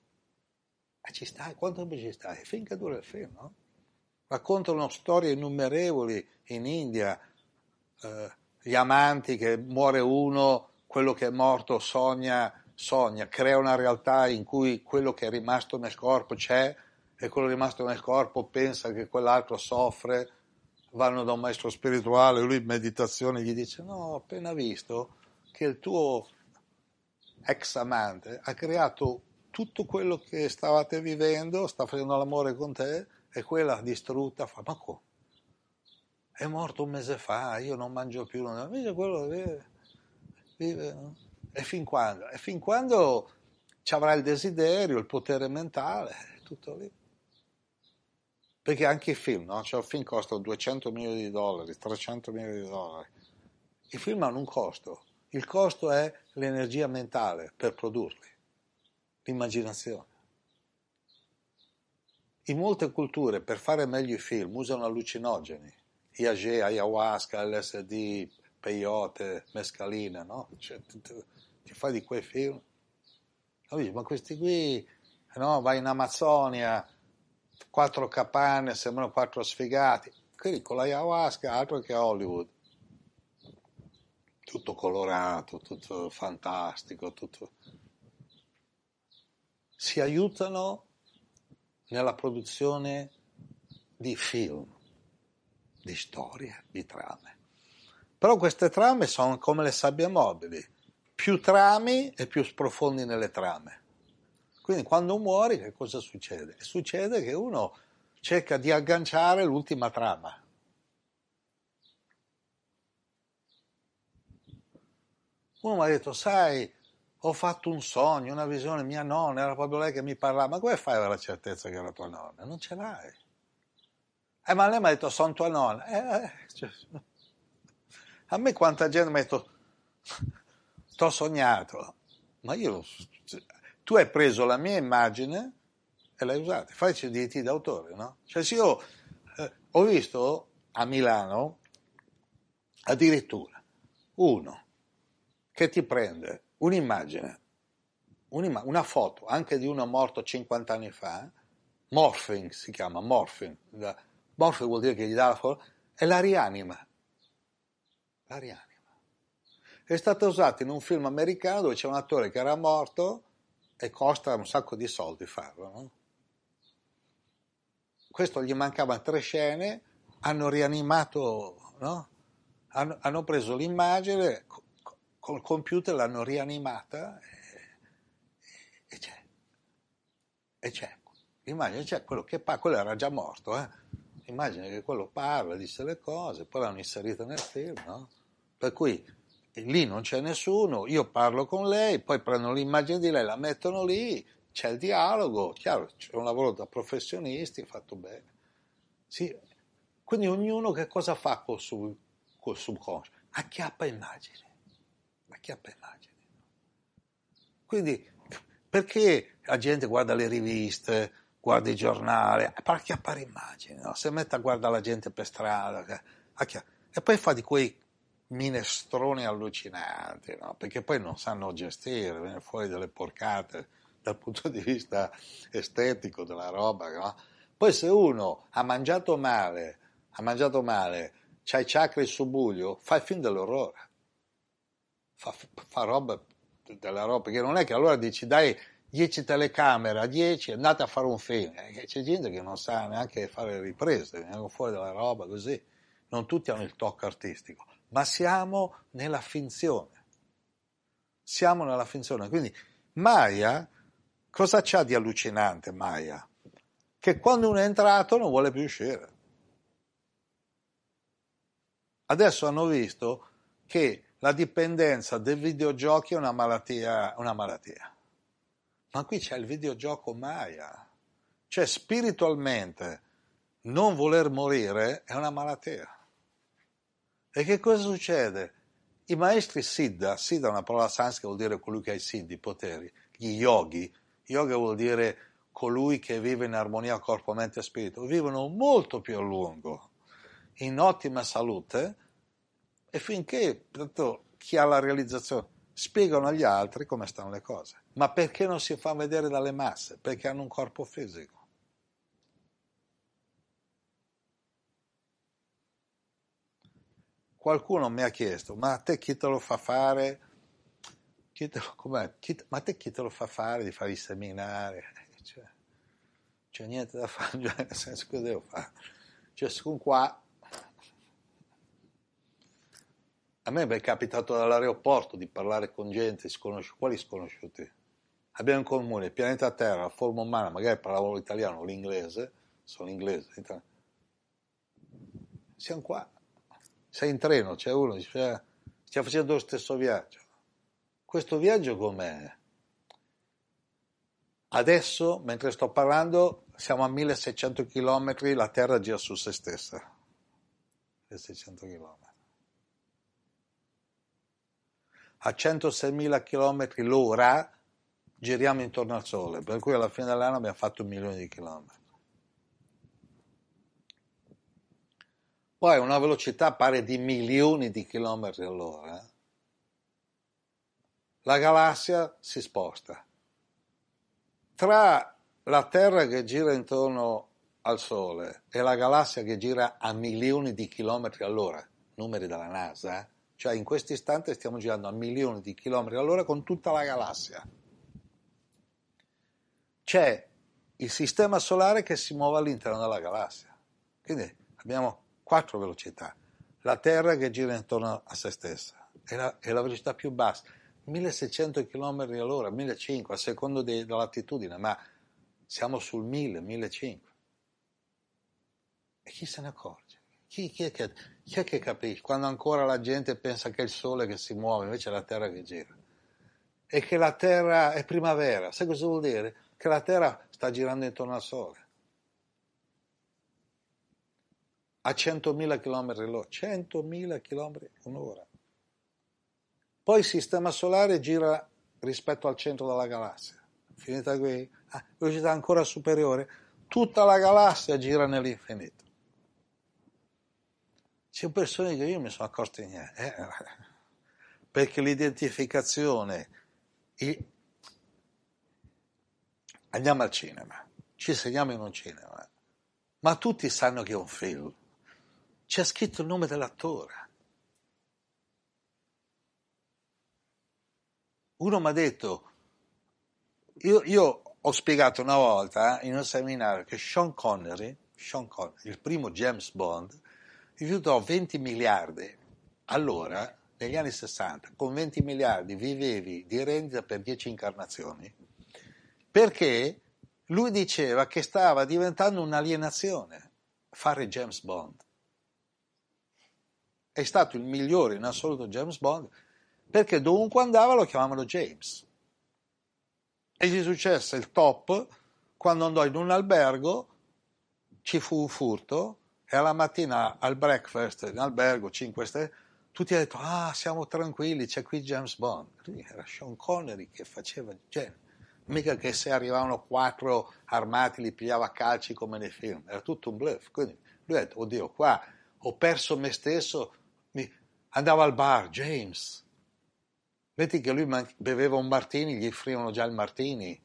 E ci stai, quanto tempo ci stai? Finché dura il film, no? Raccontano storie innumerevoli in India, eh, gli amanti che muore uno, quello che è morto sogna, sogna, crea una realtà in cui quello che è rimasto nel corpo c'è e quello rimasto nel corpo pensa che quell'altro soffre, vanno da un maestro spirituale, lui in meditazione gli dice no, ho appena visto che il tuo ex amante ha creato tutto quello che stavate vivendo, sta facendo l'amore con te e quella distrutta fa ma come? è morto un mese fa, io non mangio più, invece quello vive, vive no? e fin quando? E fin quando ci avrà il desiderio, il potere mentale, tutto lì. Perché anche i film, no? Cioè, il film costa 200 milioni di dollari, 300 milioni di dollari. I film hanno un costo. Il costo è l'energia mentale per produrli, l'immaginazione. In molte culture, per fare meglio i film, usano allucinogeni IAG, ayahuasca, LSD, peyote, mescalina, no? Cioè, ti fai di quei film. ma questi qui, no? Vai in Amazzonia, quattro capanne, sembrano quattro sfigati. Quelli con l'ayahuasca, altro che Hollywood. Tutto colorato, tutto fantastico, tutto... Si aiutano nella produzione di film di storie, di trame. Però queste trame sono come le sabbie mobili, più trami e più sprofondi nelle trame. Quindi quando muori che cosa succede? Succede che uno cerca di agganciare l'ultima trama. Uno mi ha detto, sai, ho fatto un sogno, una visione, mia nonna, era proprio lei che mi parlava, ma come fai ad avere la certezza che era tua nonna? Non ce l'hai. Eh, ma lei mi ha detto, sono tua nonna. Eh, eh, cioè, a me quanta gente mi ha detto, t'ho sognato. Ma io, tu hai preso la mia immagine e l'hai usata. Facci i diritti d'autore, no? Cioè, se io eh, ho visto a Milano addirittura uno che ti prende un'immagine, un'ima- una foto anche di uno morto 50 anni fa, morphing si chiama, morphing, Morphe vuol dire che gli dà la forza e la rianima. La rianima. È stata usata in un film americano dove c'è un attore che era morto e costa un sacco di soldi farlo. No? Questo gli mancavano tre scene, hanno rianimato, no? hanno, hanno, preso l'immagine, col computer l'hanno rianimata e, e c'è. E c'è. L'immagine c'è, quello che fa, quello era già morto, eh? immagina che quello parla, dice le cose, poi l'hanno inserita nel film, no? Per cui e lì non c'è nessuno, io parlo con lei, poi prendono l'immagine di lei, la mettono lì, c'è il dialogo, chiaro, c'è un lavoro da professionisti fatto bene. Sì. Quindi ognuno che cosa fa col, sub, col subconscio? Acchiappa immagini, acchiappa immagini. Quindi perché la gente guarda le riviste, guarda i giornali, per acchiappare immagini, no? se mette a guardare la gente per strada, e poi fa di quei minestroni allucinanti, no? perché poi non sanno gestire, viene fuori delle porcate dal punto di vista estetico della roba. No? Poi se uno ha mangiato male, ha mangiato male, c'ha i chakra in subuglio, fa il film dell'orrore. Fa, fa roba della roba, perché non è che allora dici dai 10 telecamere a 10 andate a fare un film, eh, c'è gente che non sa neanche fare riprese, vengono fuori della roba così, non tutti hanno il tocco artistico, ma siamo nella finzione, siamo nella finzione, quindi Maya Cosa c'ha di allucinante Maya? Che quando uno è entrato non vuole più uscire. Adesso hanno visto che la dipendenza dai videogiochi è una malattia, una malattia. Ma qui c'è il videogioco Maya. Cioè spiritualmente non voler morire è una malattia. E che cosa succede? I maestri Siddha, Siddha è una parola sanscrita vuol dire colui che ha i siddhi, i poteri, gli yogi, Yoga vuol dire colui che vive in armonia corpo, mente e spirito. Vivono molto più a lungo, in ottima salute e finché tanto, chi ha la realizzazione spiegano agli altri come stanno le cose. Ma perché non si fa vedere dalle masse? Perché hanno un corpo fisico. Qualcuno mi ha chiesto, ma a te chi te lo fa fare chi te chi, ma te chi te lo fa fare di fare i seminari? Cioè, c'è niente da fare, cioè, nel senso che devo fare? Ciascun cioè, qua. A me è capitato dall'aeroporto di parlare con gente sconosciuta, quali sconosciuti? Abbiamo in comune il pianeta Terra, la forma umana, magari parlavo l'italiano o l'inglese, sono inglese, siamo qua, sei in treno, c'è uno, dice, stiamo facendo lo stesso viaggio questo viaggio com'è? Adesso, mentre sto parlando, siamo a 1600 km, la Terra gira su se stessa. 1600 km. A 106.000 km l'ora giriamo intorno al Sole, per cui alla fine dell'anno abbiamo fatto un milione di chilometri. Poi una velocità pari di milioni di chilometri all'ora. Eh? la galassia si sposta. Tra la Terra che gira intorno al Sole e la galassia che gira a milioni di chilometri all'ora, numeri della NASA, cioè in questo istante stiamo girando a milioni di chilometri all'ora con tutta la galassia. C'è il sistema solare che si muove all'interno della galassia. Quindi abbiamo quattro velocità. La Terra che gira intorno a se stessa è la, è la velocità più bassa 1600 km all'ora, 1500 a secondo della latitudine, ma siamo sul 1000, 1500. E chi se ne accorge? Chi, chi, è che, chi, è che, capisce? Quando ancora la gente pensa che è il sole che si muove, invece è la terra che gira. E che la terra è primavera. Sai cosa vuol dire? Che la terra sta girando intorno al sole. A 100.000 km all'ora. 100.000 km un'ora. Poi il sistema solare gira rispetto al centro della galassia. Finita qui, ah, velocità ancora superiore, tutta la galassia gira nell'infinito. C'è persone che io mi sono accorto di niente, eh, perché l'identificazione, il... andiamo al cinema, ci segniamo in un cinema, ma tutti sanno che è un film, c'è scritto il nome dell'attore uno mi ha detto, io, io, ho spiegato una volta eh, in un seminario che Sean Connery, Sean Connery, il primo James Bond, rifiutò 20 miliardi. Allora, negli anni 60, con 20 miliardi vivevi di rendita per 10 incarnazioni, perché lui diceva che stava diventando un'alienazione fare James Bond. È stato il migliore in assoluto James Bond perché dovunque andava lo chiamavano James. E gli successe il top quando andò in un albergo, ci fu un furto e alla mattina al breakfast in albergo 5 stelle tutti hanno detto ah siamo tranquilli c'è qui James Bond era Sean Connery che faceva cioè, mica che se arrivavano quattro armati li pigliava a calci come nei film era tutto un bluff quindi lui ha detto oddio qua ho perso me stesso. Andava al bar James vedi che lui beveva un martini gli offrivano già il martini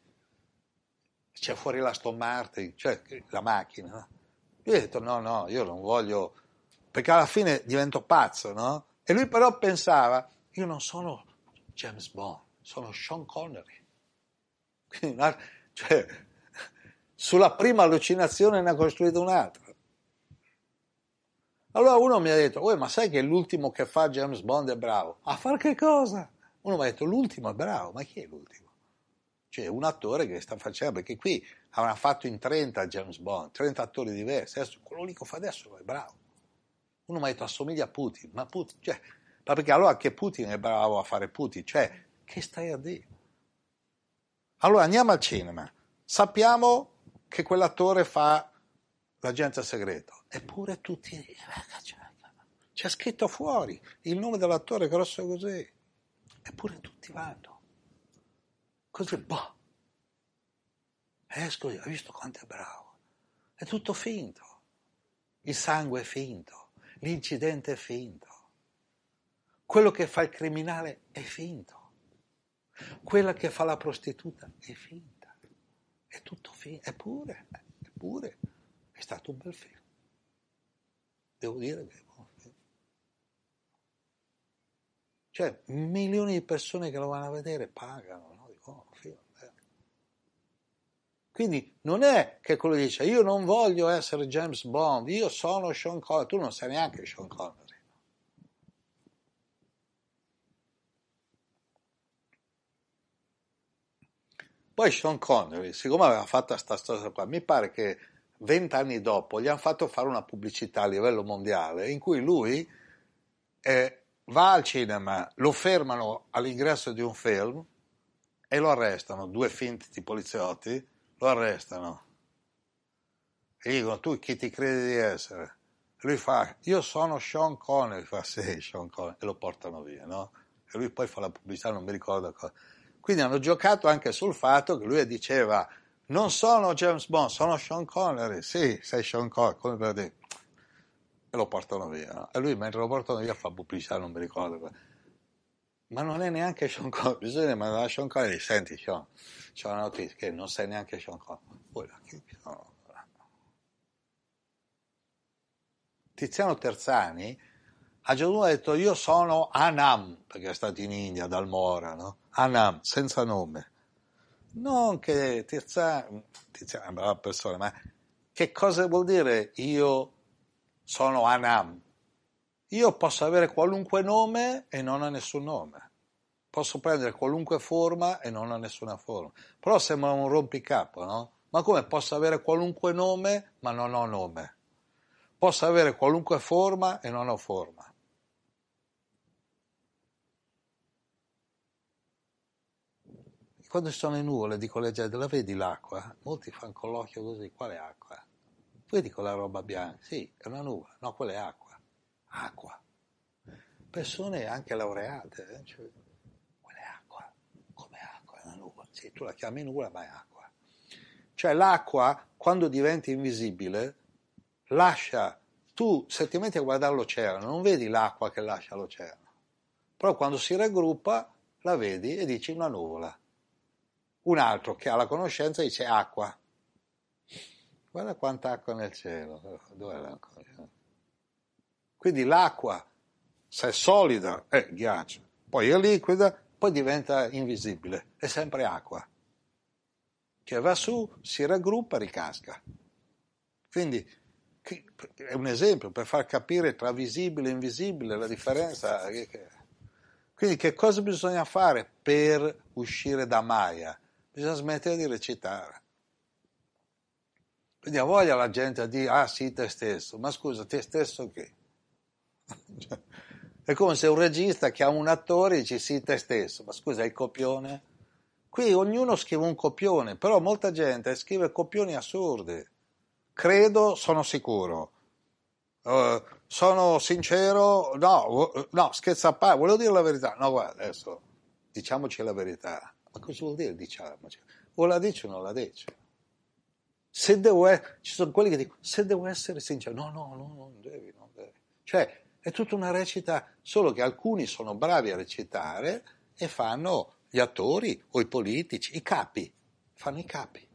c'è fuori la Martin cioè la macchina lui ha detto no no io non voglio perché alla fine divento pazzo no? E lui però pensava, io non sono James Bond, sono Sean Connery. Quindi, cioè, sulla prima allucinazione ne ha costruito un'altra. Allora uno mi ha detto, ma sai che l'ultimo che fa James Bond è bravo? A fare che cosa? Uno mi ha detto, l'ultimo è bravo, ma chi è l'ultimo? Cioè un attore che sta facendo, perché qui avranno fatto in 30 James Bond, 30 attori diversi, adesso quello lì che fa adesso è bravo. Uno mi ha detto assomiglia a Putin, ma Putin, cioè, ma perché allora anche Putin è bravo a fare Putin, cioè, che stai a dire? Allora andiamo al cinema, sappiamo che quell'attore fa l'agente segreto, eppure tutti, c'è scritto fuori il nome dell'attore grosso così, eppure tutti vanno. Così, boh, esco, hai visto quanto è bravo, è tutto finto, il sangue è finto L'incidente è finto. Quello che fa il criminale è finto. Quella che fa la prostituta è finta. È tutto finto. Eppure, eppure, stato un bel film. Devo dire che è un buon film. Cioè, milioni di persone che lo vanno a vedere pagano. Quindi non è che quello dice io non voglio essere James Bond, io sono Sean Connery, tu non sei neanche Sean Connery. Poi Sean Connery, siccome aveva fatto questa storia qua, mi pare che vent'anni dopo gli hanno fatto fare una pubblicità a livello mondiale in cui lui eh, va al cinema, lo fermano all'ingresso di un film e lo arrestano, due finti poliziotti, lo arrestano e gli dicono tu chi ti credi di essere? Lui fa io sono Sean Connery, fa sì Sean Connery e lo portano via, no? E lui poi fa la pubblicità, non mi ricordo cosa. Quindi hanno giocato anche sul fatto che lui diceva non sono James Bond, sono Sean Connery, sì, sei Sean Connery, come per dire. E lo portano via, no? E lui mentre lo portano via fa pubblicità, non mi ricordo ma non è neanche Sean Connery, bisogna mandare a Sean Connery, senti Sean, c'è una notizia che non sei neanche Sean Connery. No. Tiziano Terzani a già ha detto io sono Anam, perché è stato in India, dal Mora, no? Anam, senza nome. Non che Tiziano, Tiziano è una brava persona, ma che cosa vuol dire io sono Anam? Io posso avere qualunque nome e non ho nessun nome. Posso prendere qualunque forma e non ho nessuna forma. Però sembra un rompicapo, no? Ma come posso avere qualunque nome ma non ho nome? Posso avere qualunque forma e non ho forma. Quando ci sono le nuvole dico la vedi l'acqua? Molti fanno con l'occhio così, quale acqua? Vedi quella roba bianca? Sì, è una nuvola, no, quella è acqua acqua. Persone anche laureate, eh? cioè, quella è acqua, come acqua, è una nuvola, sì, tu la chiami nuvola ma è acqua. Cioè l'acqua, quando diventa invisibile, lascia, tu se ti metti a guardare l'oceano, non vedi l'acqua che lascia l'oceano, però quando si raggruppa la vedi e dici una nuvola. Un altro che ha la conoscenza dice acqua. Guarda quanta acqua nel cielo. Dov'è l'acqua? Quindi l'acqua, se è solida, è ghiaccio, poi è liquida, poi diventa invisibile, è sempre acqua, che va su, si raggruppa, ricasca. Quindi è un esempio per far capire tra visibile e invisibile la differenza. Quindi che cosa bisogna fare per uscire da Maya? Bisogna smettere di recitare. Quindi ha voglia la gente a dire, ah sì, te stesso, ma scusa, te stesso che? È come se un regista chiama un attore e dice sì te stesso, ma scusa, il copione? Qui ognuno scrive un copione, però molta gente scrive copioni assurdi. Credo, sono sicuro. Uh, sono sincero, no, no, scherza a parte, volevo dire la verità. No, guarda, adesso diciamoci la verità. Ma cosa vuol dire diciamoci? O la dice o non la dice. Se devo essere, ci sono quelli che dicono, se devo essere sincero, no, no, no, non devi, non devi. Cioè, è tutta una recita, solo che alcuni sono bravi a recitare e fanno gli attori o i politici, i capi, fanno i capi.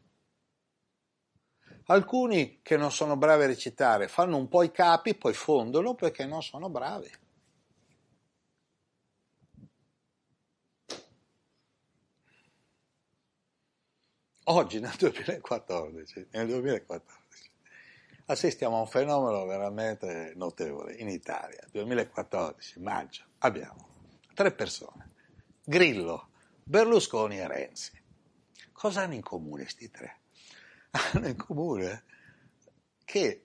Alcuni che non sono bravi a recitare fanno un po' i capi, poi fondono perché non sono bravi. Oggi nel 2014, nel 2014 assistiamo a un fenomeno veramente notevole in Italia. 2014, maggio, abbiamo tre persone, Grillo, Berlusconi e Renzi. Cosa hanno in comune questi tre? hanno in comune che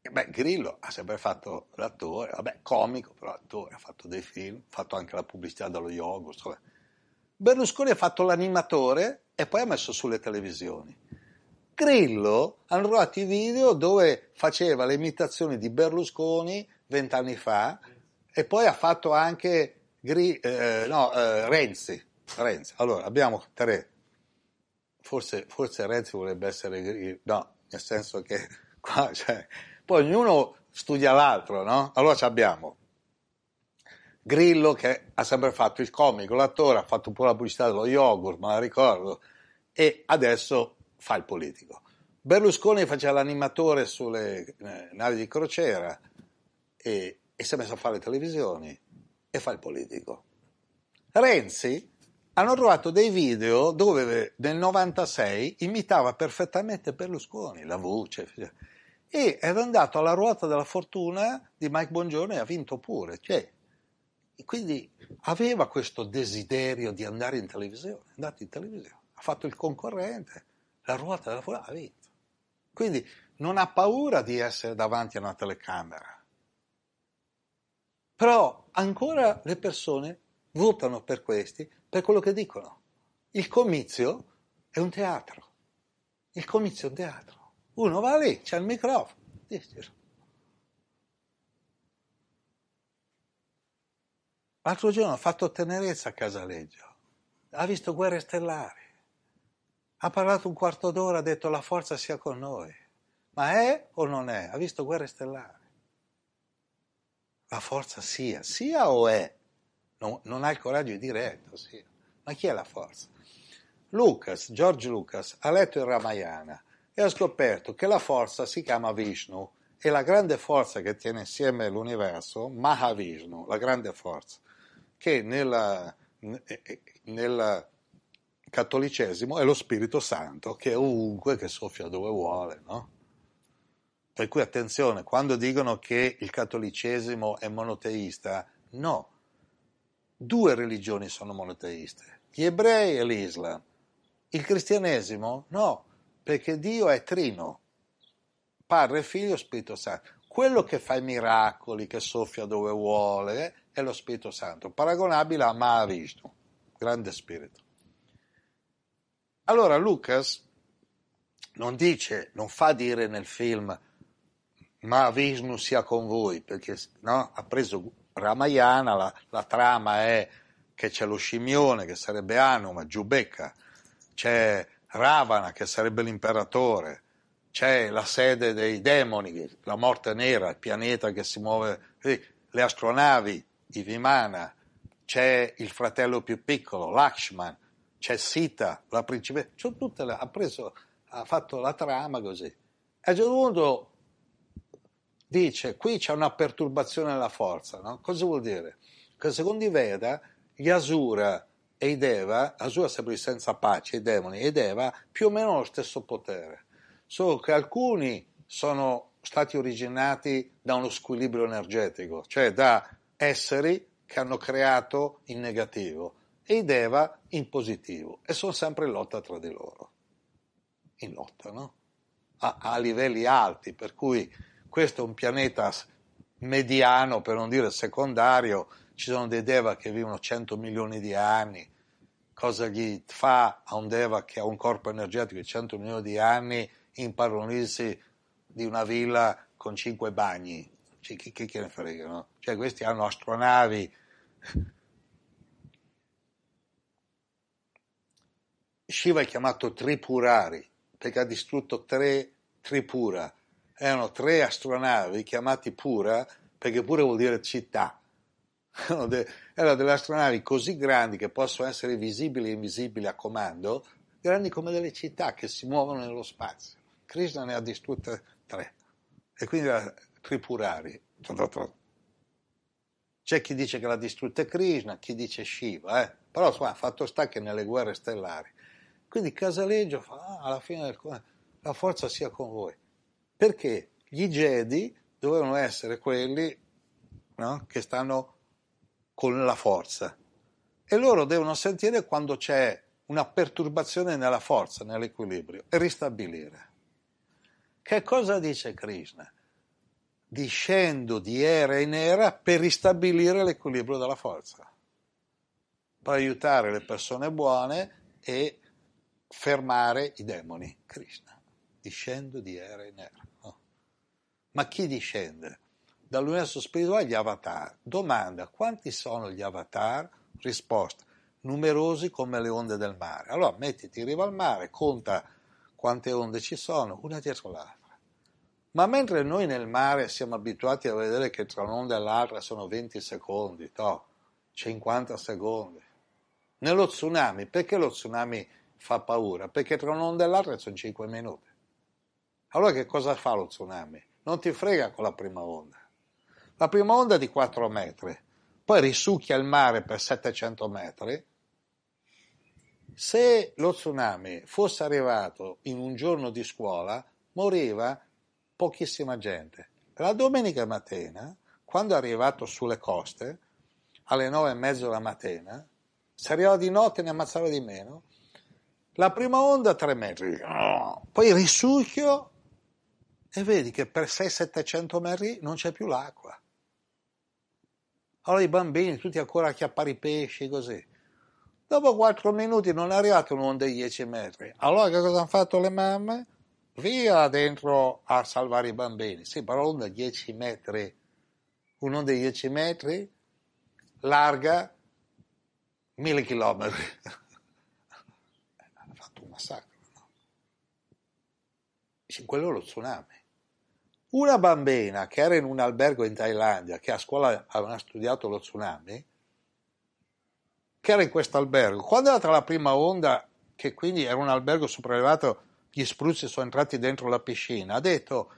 beh, Grillo ha sempre fatto l'attore, vabbè, comico, però attore, ha fatto dei film, ha fatto anche la pubblicità dello yogurt. Vabbè. Berlusconi ha fatto l'animatore e poi ha messo sulle televisioni. Grillo hanno trovato i video dove faceva le imitazioni di Berlusconi vent'anni fa e poi ha fatto anche Gri, eh, no, eh, Renzi. Renzi. Allora abbiamo tre forse, forse Renzi vorrebbe essere, no, nel senso che qua, cioè, poi ognuno studia l'altro, no? Allora abbiamo Grillo che ha sempre fatto il comico, l'attore, ha fatto pure la pubblicità dello yogurt, me la ricordo, e adesso fa il politico. Berlusconi faceva l'animatore sulle eh, navi di crociera e, e si è messo a fare le televisioni e fa il politico. Renzi hanno trovato dei video dove nel 96 imitava perfettamente Berlusconi, la voce, e era andato alla ruota della fortuna di Mike Bongiorno e ha vinto pure. Cioè, quindi aveva questo desiderio di andare in televisione, è andato in televisione, ha fatto il concorrente, la ruota della fortuna ha vinto. Quindi non ha paura di essere davanti a una telecamera. Però ancora le persone votano per questi per quello che dicono. Il comizio è un teatro. Il comizio è un teatro. Uno va lì, c'è il microfono, dice. L'altro giorno ha fatto tenerezza a Casaleggio, ha visto guerre stellari, ha parlato un quarto d'ora, ha detto la forza sia con noi. Ma è o non è? Ha visto guerre stellari. La forza sia, sia o è? non, non ha il coraggio di dire ecco, sì. Ma chi è la forza? Lucas, George Lucas, ha letto il Ramayana e ha scoperto che la forza si chiama Vishnu e la grande forza che tiene insieme l'universo, Mahavishnu, la grande forza, che nella, nel cattolicesimo è lo Spirito Santo che è ovunque, che soffia dove vuole, no? Per cui attenzione, quando dicono che il cattolicesimo è monoteista, no, due religioni sono monoteiste, gli ebrei e l'Islam. Il cristianesimo no, perché Dio è trino, Padre, Figlio Spirito Santo. Quello che fa i miracoli, che soffia dove vuole, è lo Spirito Santo, paragonabile a Mahavishnu, grande spirito. Allora Lucas non dice, non fa dire nel film Mahavishnu sia con voi, perché no, ha preso Ramayana la, la trama è che c'è lo scimmione che sarebbe Anuma, Giubecca, c'è Ravana che sarebbe l'imperatore, c'è la sede dei demoni, la morte nera, il pianeta che si muove, le astronavi, i Vimana, c'è il fratello più piccolo, Lakshman, c'è Sita, la principessa, cioè le, ha, preso, ha fatto la trama così. A un certo punto dice qui c'è una perturbazione della forza. No? Cosa vuol dire? Che secondo i Veda gli Asura e i Deva, Asura sempre senza pace, i demoni e i Deva, più o meno hanno lo stesso potere, solo che alcuni sono stati originati da uno squilibrio energetico, cioè da esseri che hanno creato in negativo e i Deva in positivo e sono sempre in lotta tra di loro. In lotta, no? A, a livelli alti, per cui questo è un pianeta mediano, per non dire secondario, ci sono dei Deva che vivono 100 milioni di anni. Cosa gli fa a un Deva che ha un corpo energetico di 100 milioni di anni impadronirsi di una villa con 5 bagni? Cioè, chi, chi, chi ne frega, no? Cioè, questi hanno astronavi. Shiva è chiamato Tripurari perché ha distrutto tre Tripura. Erano tre astronavi chiamati Pura perché Pura vuol dire città erano delle astronavi così grandi che possono essere visibili e invisibili a comando, grandi come delle città che si muovono nello spazio. Krishna ne ha distrutte tre, e quindi Tripurari. C'è chi dice che l'ha distrutta Krishna, chi dice Shiva, eh? però insomma, fatto sta che nelle guerre stellari. Quindi Casaleggio fa, ah, alla fine del la forza sia con voi. Perché gli Jedi dovevano essere quelli no? che stanno con la forza. E loro devono sentire quando c'è una perturbazione nella forza, nell'equilibrio, e ristabilire. Che cosa dice Krishna? Discendo di era in era per ristabilire l'equilibrio della forza, per aiutare le persone buone e fermare i demoni. Krishna, discendo di era in era. No? Ma chi discende? dall'universo spirituale gli avatar. Domanda, quanti sono gli avatar? Risposta, numerosi come le onde del mare. Allora mettiti in riva al mare, conta quante onde ci sono, una dietro l'altra. Ma mentre noi nel mare siamo abituati a vedere che tra un'onda e l'altra sono 20 secondi, no, 50 secondi. Nello tsunami, perché lo tsunami fa paura? Perché tra un'onda e l'altra sono 5 minuti. Allora che cosa fa lo tsunami? Non ti frega con la prima onda. La prima onda è di 4 metri, poi risucchia il mare per 700 metri. Se lo tsunami fosse arrivato in un giorno di scuola, moriva pochissima gente. La domenica mattina, quando è arrivato sulle coste, alle nove e mezzo della mattina, se arrivava di notte ne ammazzava di meno. La prima onda 3 metri, poi risucchio e vedi che per 600-700 metri non c'è più l'acqua. Allora i bambini tutti ancora a chiappare i pesci così. Dopo quattro minuti non è arrivato un'onda di 10 metri. Allora che cosa hanno fatto le mamme? Via dentro a salvare i bambini. Sì, però di 10 metri, un'onda di 10 metri, larga mille chilometri. Hanno fatto un massacro. No? Quello è lo tsunami. Una bambina che era in un albergo in Thailandia, che a scuola aveva studiato lo tsunami, che era in questo albergo, quando è andata la prima onda, che quindi era un albergo sopraelevato, gli spruzzi sono entrati dentro la piscina, ha detto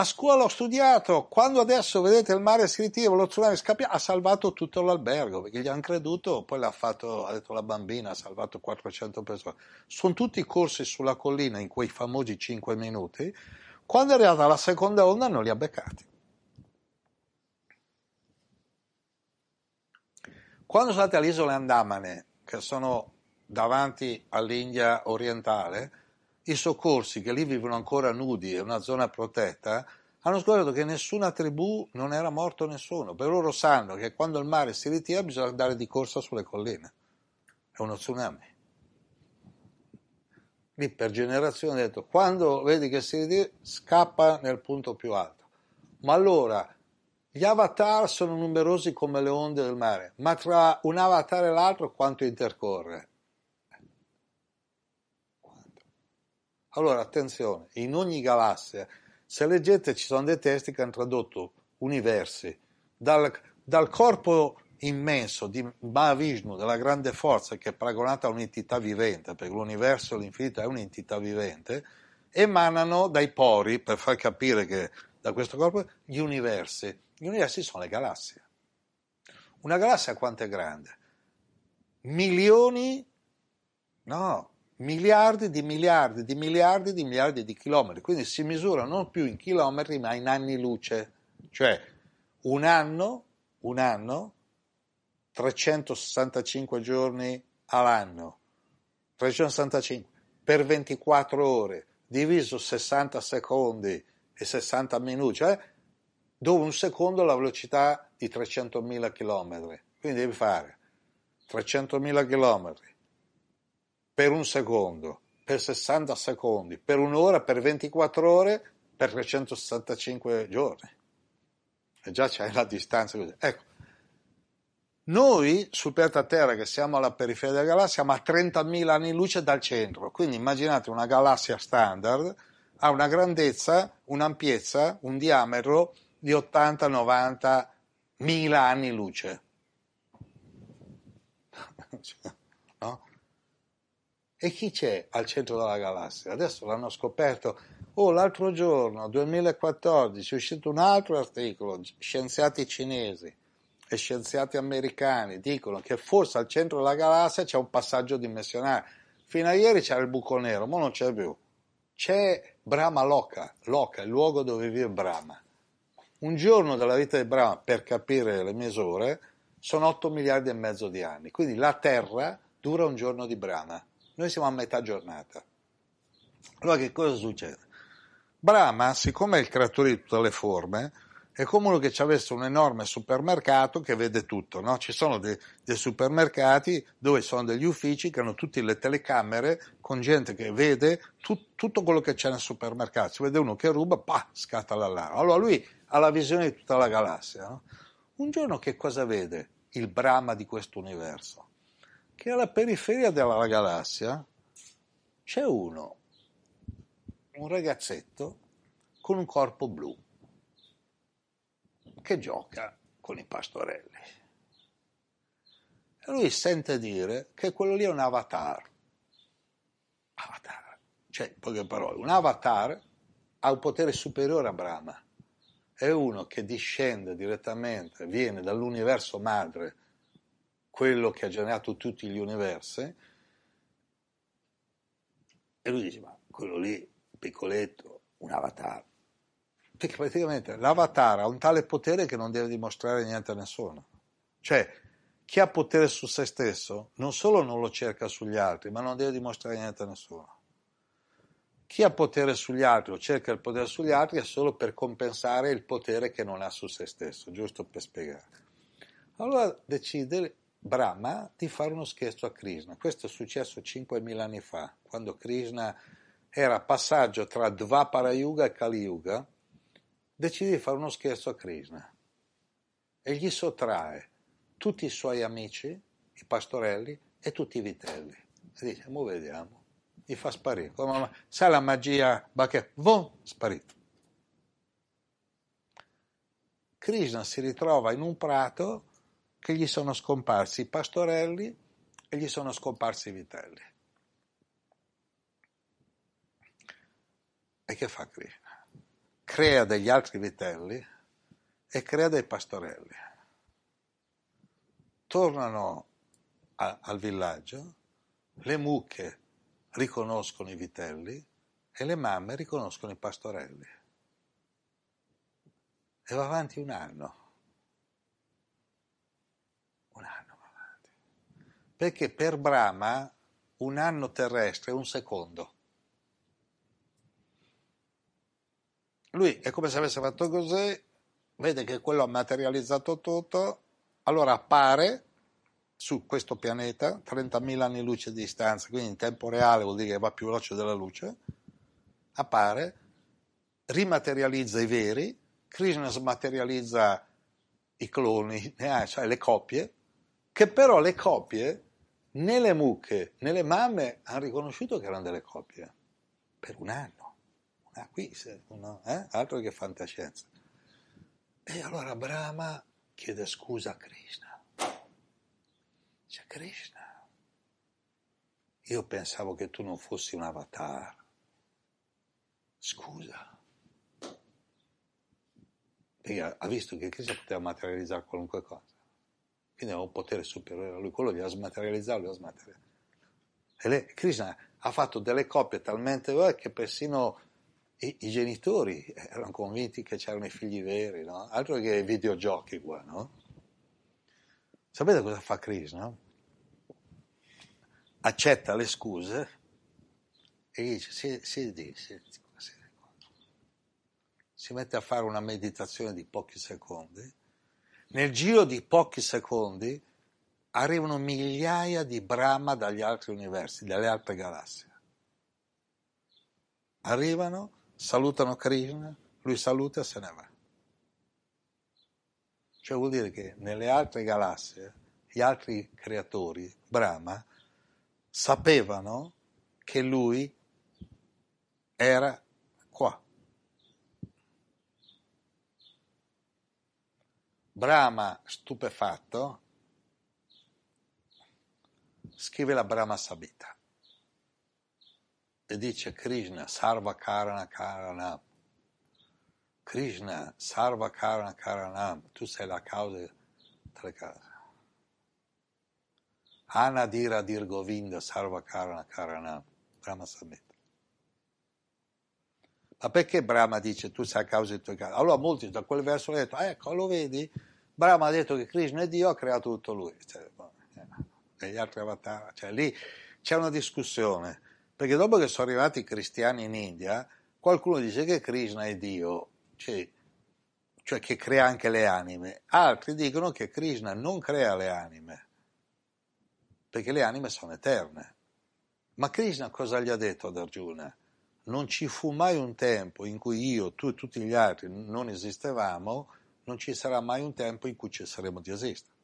a scuola ho studiato, quando adesso vedete il mare si ritira, lo tsunami scappia, ha salvato tutto l'albergo, perché gli hanno creduto, poi l'ha fatto, ha detto la bambina, ha salvato 400 persone. Sono tutti corsi sulla collina in quei famosi 5 minuti, quando è arrivata la seconda onda non li ha beccati. Quando sono andati alle isole Andamane, che sono davanti all'India orientale, i soccorsi che lì vivono ancora nudi, è una zona protetta, hanno scoperto che nessuna tribù non era morto nessuno, per loro sanno che quando il mare si ritira bisogna andare di corsa sulle colline, è uno tsunami lì per generazione ha detto quando vedi che si ritira scappa nel punto più alto. Ma allora gli avatar sono numerosi come le onde del mare, ma tra un avatar e l'altro quanto intercorre? Allora attenzione, in ogni galassia, se leggete ci sono dei testi che hanno tradotto universi, dal, dal corpo immenso di Mahavishnu, della grande forza che è paragonata a un'entità vivente, perché l'universo, l'infinito è un'entità vivente, emanano dai pori, per far capire che da questo corpo, gli universi. Gli universi sono le galassie. Una galassia quanto è grande? Milioni, no, miliardi di miliardi di miliardi di miliardi di chilometri. Quindi si misura non più in chilometri, ma in anni luce. Cioè, un anno, un anno 365 giorni all'anno, 365 per 24 ore, diviso 60 secondi e 60 minuti, cioè dove un secondo la velocità di 300.000 km. Quindi devi fare 300.000 km per un secondo, per 60 secondi, per un'ora, per 24 ore, per 365 giorni. E già c'è la distanza così. Ecco, noi sul pianeta Terra, che siamo alla periferia della galassia, siamo a 30.000 anni luce dal centro. Quindi immaginate una galassia standard ha una grandezza, un'ampiezza, un diametro di 80-90 mila anni luce. E chi c'è al centro della galassia? Adesso l'hanno scoperto. Oh, l'altro giorno, 2014, è uscito un altro articolo, scienziati cinesi e scienziati americani dicono che forse al centro della galassia c'è un passaggio dimensionale. Fino a ieri c'era il buco nero, ma non c'è più. C'è Brahma Loka, Loka, il luogo dove vive Brahma. Un giorno della vita di Brahma, per capire le misure, sono 8 miliardi e mezzo di anni. Quindi la Terra dura un giorno di Brahma. Noi siamo a metà giornata. Allora che cosa succede? Brahma, siccome è il creatore di tutte le forme, è come uno che ci avesse un enorme supermercato che vede tutto, no? Ci sono dei, dei, supermercati dove sono degli uffici che hanno tutte le telecamere con gente che vede tu, tutto quello che c'è nel supermercato. Si vede uno che ruba, pa, scatta l'allarme. Allora lui ha la visione di tutta la galassia. No? Un giorno che cosa vede il Brahma di questo universo? Che alla periferia della galassia c'è uno, un ragazzetto con un corpo blu che gioca con i pastorelli. E lui sente dire che quello lì è un avatar. Avatar. Cioè, in poche parole, un avatar ha un potere superiore a Brahma. È uno che discende direttamente, viene dall'universo madre, quello che ha generato tutti gli universi, e lui dice, ma quello lì, piccoletto, un avatar, perché praticamente l'avatar ha un tale potere che non deve dimostrare niente a nessuno. Cioè, chi ha potere su se stesso non solo non lo cerca sugli altri, ma non deve dimostrare niente a nessuno. Chi ha potere sugli altri o cerca il potere sugli altri è solo per compensare il potere che non ha su se stesso, giusto per spiegare. Allora decide Brahma di fare uno scherzo a Krishna. Questo è successo 5.000 anni fa, quando Krishna era passaggio tra Dvapara Yuga e Kali Yuga decide di fare uno scherzo a Krishna e gli sottrae tutti i suoi amici, i pastorelli e tutti i vitelli. E dice, mo vediamo, gli fa sparire. Come, sai la magia, che vom, sparito. Krishna si ritrova in un prato che gli sono scomparsi i pastorelli e gli sono scomparsi i vitelli. E che fa Krishna? crea degli altri vitelli e crea dei pastorelli. Tornano a, al villaggio, le mucche riconoscono i vitelli e le mamme riconoscono i pastorelli. E va avanti un anno. Un anno va avanti. Perché per Brahma un anno terrestre è un secondo. Lui è come se avesse fatto così, vede che quello ha materializzato tutto, allora appare su questo pianeta, 30.000 anni luce di distanza, quindi in tempo reale vuol dire che va più veloce della luce, appare, rimaterializza i veri, Krishna smaterializza i cloni, cioè le coppie, che però le coppie né le mucche né le mamme hanno riconosciuto che erano delle coppie per un anno. Ah, qui, no, eh? altro che fantascienza. E allora Brahma chiede scusa a Krishna. Dice Krishna, io pensavo che tu non fossi un avatar. Scusa. Perché ha visto che Krishna poteva materializzare qualunque cosa. Quindi aveva un potere superiore a lui, quello di smaterializzare, lo smaterializzato. E lei, Krishna ha fatto delle coppie talmente vere che persino i, i genitori erano convinti che c'erano i figli veri, no? altro che videogiochi qua, no? Sapete cosa fa Krishna? Accetta le scuse e dice, si, si, si, si, si mette a fare una meditazione di pochi secondi, nel giro di pochi secondi arrivano migliaia di Brahma dagli altri universi, dalle altre galassie. Arrivano, salutano Krishna, lui saluta e se ne va. Cioè vuol dire che nelle altre galassie gli altri creatori, Brahma, sapevano che lui era qua. Brahma, stupefatto, scrive la Brahma Sabita e dice Krishna Sarva Karana Karanam. Krishna Sarva Karana Karanam, tu sei la causa delle cause. Anadira Dir Govinda Sarva Karana Karanam, Brahma Sabita. Ma perché Brahma dice tu sei a causa dei tuoi casi? Allora molti da quel verso hanno detto, ecco, lo vedi? Brahma ha detto che Krishna è Dio, ha creato tutto lui. Cioè, e eh, gli altri avatar. Cioè, lì c'è una discussione, perché dopo che sono arrivati i cristiani in India, qualcuno dice che Krishna è Dio, cioè, cioè che crea anche le anime. Altri dicono che Krishna non crea le anime, perché le anime sono eterne. Ma Krishna cosa gli ha detto ad Arjuna? Non ci fu mai un tempo in cui io, tu e tutti gli altri non esistevamo, non ci sarà mai un tempo in cui cesseremo di esistere.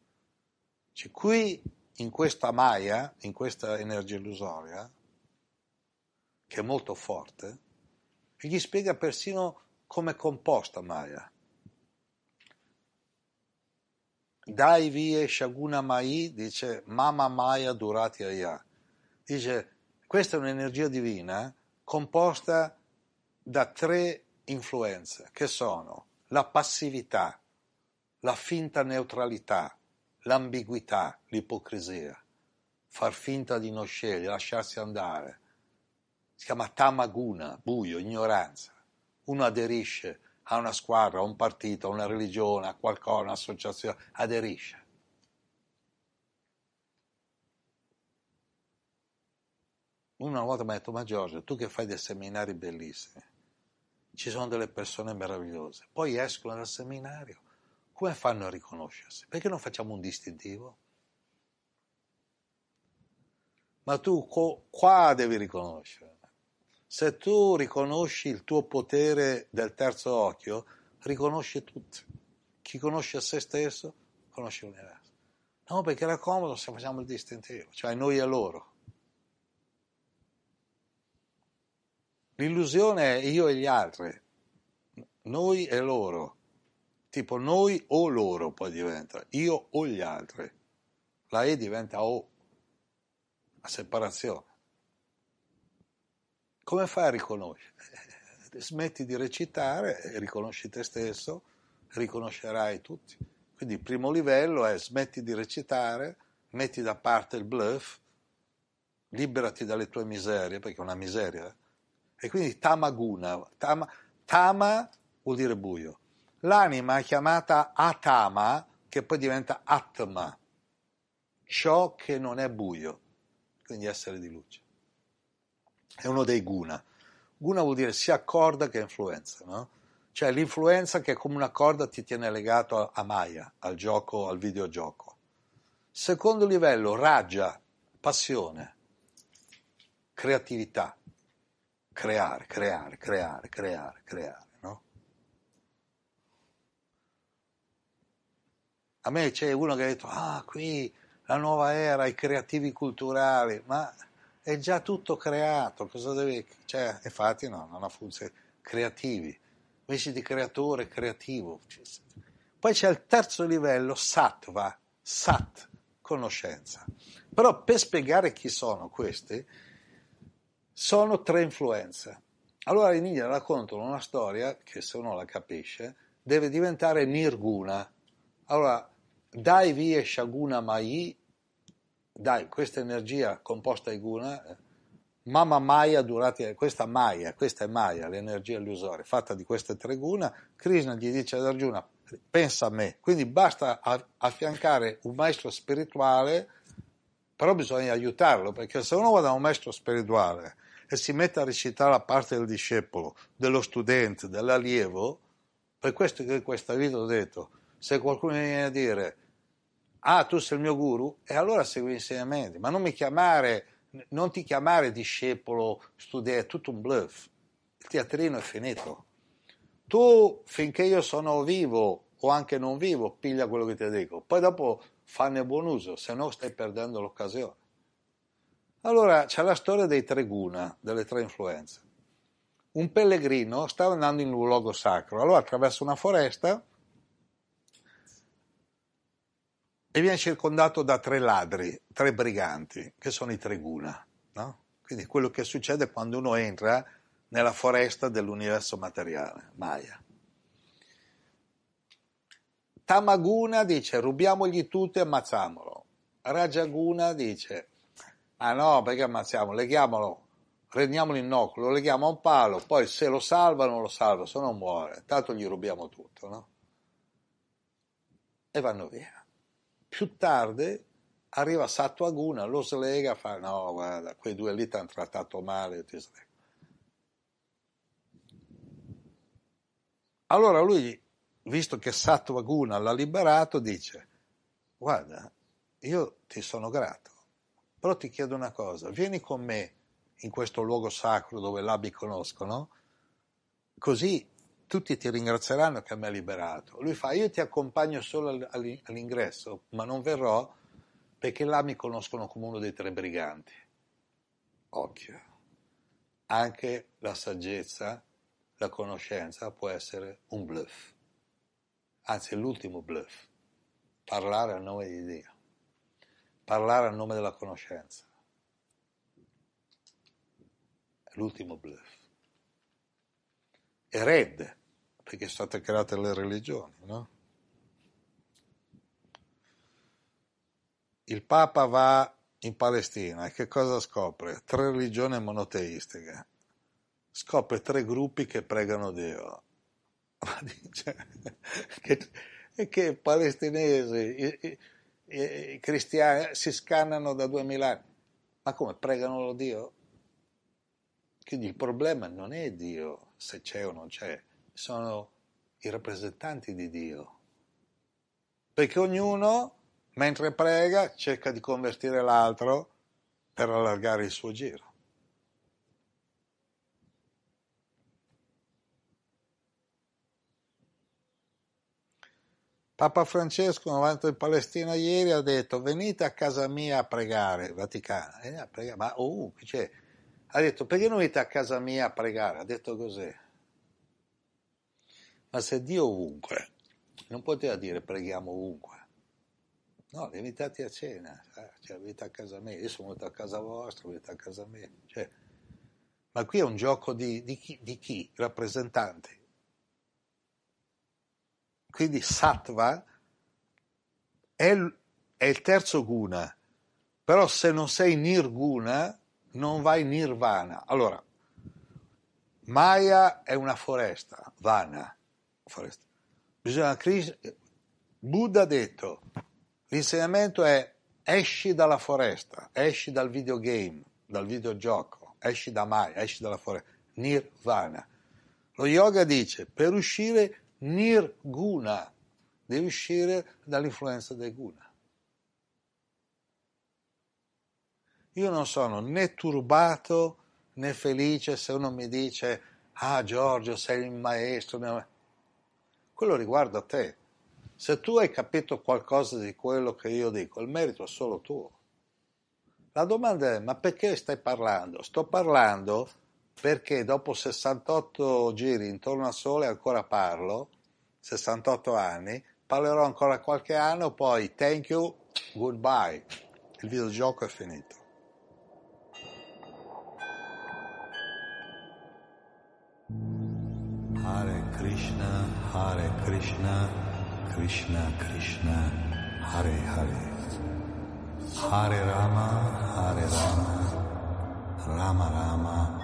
Cioè, qui, in questa Maya, in questa energia illusoria, che è molto forte, gli spiega persino come è composta Maya. Dai vie Shaguna Mai dice Mama Maya Durati Aya. Dice questa è un'energia divina composta da tre influenze che sono la passività, la finta neutralità, l'ambiguità, l'ipocrisia, far finta di non scegliere, lasciarsi andare. Si chiama tamaguna, buio, ignoranza. Uno aderisce a una squadra, a un partito, a una religione, a qualcosa, un'associazione, aderisce. Una volta mi ha detto, ma Giorgio, tu che fai dei seminari bellissimi, ci sono delle persone meravigliose, poi escono dal seminario, come fanno a riconoscersi? Perché non facciamo un distintivo? Ma tu qua devi riconoscere. Se tu riconosci il tuo potere del terzo occhio, riconosci tutti. Chi conosce se stesso, conosce l'universo. No, perché era comodo se facciamo il distintivo, cioè noi e loro. L'illusione è io e gli altri, noi e loro, tipo noi o loro poi diventa, io o gli altri. La E diventa O, la separazione. Come fai a riconoscere? Smetti di recitare riconosci te stesso, riconoscerai tutti. Quindi il primo livello è smetti di recitare, metti da parte il bluff, liberati dalle tue miserie, perché è una miseria, eh? E quindi tamaguna, tama, tama vuol dire buio. L'anima è chiamata atama, che poi diventa atma, ciò che non è buio, quindi essere di luce. È uno dei guna. Guna vuol dire sia corda che influenza, no? Cioè l'influenza che come una corda ti tiene legato a Maya, al gioco, al videogioco. Secondo livello, ragia, passione, creatività creare, creare, creare, creare, creare, no? A me c'è uno che ha detto, ah, qui la nuova era, i creativi culturali, ma è già tutto creato, cosa devi... Cioè, infatti no, non ha funzione, creativi, invece di creatore, creativo. Poi c'è il terzo livello, sattva, sat, conoscenza. Però per spiegare chi sono questi, sono tre influenze. Allora India raccontano una storia che se uno la capisce deve diventare nirguna. Allora, dai via shaguna mai, dai questa energia composta di guna, eh, Mama Maya durati, questa Maya, questa è Maya, l'energia illusoria, fatta di queste tre guna, Krishna gli dice ad Arjuna, pensa a me, quindi basta affiancare un maestro spirituale, però bisogna aiutarlo, perché se uno va da un maestro spirituale e si mette a recitare la parte del discepolo, dello studente, dell'allievo, Per questo che questa vita ho detto, se qualcuno viene a dire, ah tu sei il mio guru, e allora segui gli insegnamenti, ma non mi chiamare, non ti chiamare discepolo, studiare, è tutto un bluff. Il teatrino è finito. Tu, finché io sono vivo o anche non vivo, piglia quello che ti dico. Poi dopo fanne buon uso, se no stai perdendo l'occasione. Allora c'è la storia dei tre guna, delle tre influenze. Un pellegrino stava andando in un luogo sacro, allora attraversa una foresta e viene circondato da tre ladri, tre briganti, che sono i tre guna. No? Quindi quello che succede quando uno entra nella foresta dell'universo materiale, Maya. Tamaguna dice rubiamogli tutto e ammazziamolo. Rajaguna dice ah no perché ammazziamo, leghiamolo, rendiamolo innocuo, lo leghiamo a un palo, poi se lo salvano lo salva, se no muore, tanto gli rubiamo tutto, no? E vanno via. Più tardi arriva Sattva lo slega, fa no guarda, quei due lì ti hanno trattato male, ti slego. Allora lui, visto che Sattva l'ha liberato, dice, guarda, io ti sono grato, però ti chiedo una cosa, vieni con me in questo luogo sacro dove l'abbi conoscono, così tutti ti ringrazieranno che mi hai liberato. Lui fa, io ti accompagno solo all'ingresso, ma non verrò perché là mi conoscono come uno dei tre briganti. Occhio, anche la saggezza la conoscenza può essere un bluff, anzi l'ultimo bluff, parlare a nome di Dio, parlare a nome della conoscenza. L'ultimo bluff. Erede, perché sono state create le religioni, no? Il Papa va in Palestina e che cosa scopre? Tre religioni monoteistiche scopre tre gruppi che pregano Dio. Ma dice che, che palestinesi, i, cristiani si scannano da duemila anni. Ma come pregano Dio? Quindi il problema non è Dio, se c'è o non c'è, sono i rappresentanti di Dio. Perché ognuno, mentre prega, cerca di convertire l'altro per allargare il suo giro. Papa Francesco, davanti in Palestina ieri, ha detto venite a casa mia a pregare, Vaticano, eh, a ma ovunque, cioè, ha detto perché non venite a casa mia a pregare? Ha detto così. Ma se Dio ovunque, non poteva dire preghiamo ovunque. No, li invitati a cena, eh? cioè venite a casa mia, io sono venuto a casa vostra, venite a casa mia. Cioè, ma qui è un gioco di, di, chi, di chi? Rappresentanti quindi sattva è è il terzo guna, però se non sei nirguna non vai nirvana. Allora, Maya è una foresta, vana, foresta. Bisogna, Buddha ha detto, l'insegnamento è esci dalla foresta, esci dal videogame, dal videogioco, esci da Maya, esci dalla foresta, nirvana. Lo yoga dice, per uscire nirguna, devi uscire dall'influenza del guna. Io non sono né turbato né felice se uno mi dice ah Giorgio sei il maestro, quello riguarda te. Se tu hai capito qualcosa di quello che io dico, il merito è solo tuo. La domanda è ma perché stai parlando? Sto parlando perché dopo 68 giri intorno al sole ancora parlo 68 anni, parlerò ancora qualche anno, poi thank you, goodbye. Il videogioco è finito. Hare Krishna, Hare Krishna, Krishna Krishna, Hare Hare. Hare Rama, Hare Rama, Rama Rama,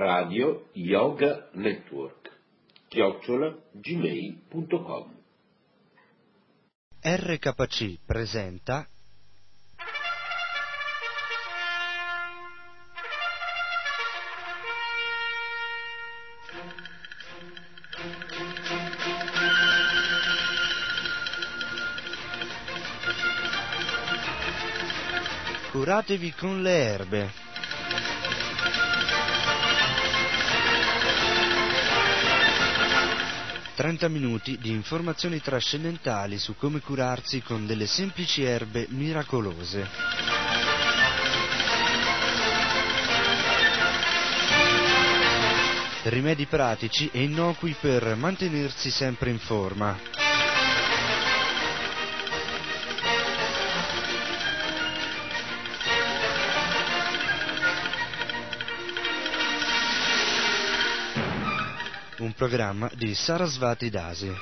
Radio Yoga Network chiocciola gmail.com RKC presenta Curatevi con le erbe. Trenta minuti di informazioni trascendentali su come curarsi con delle semplici erbe miracolose. Rimedi pratici e innocui per mantenersi sempre in forma. Programma di Sarasvati Dasi.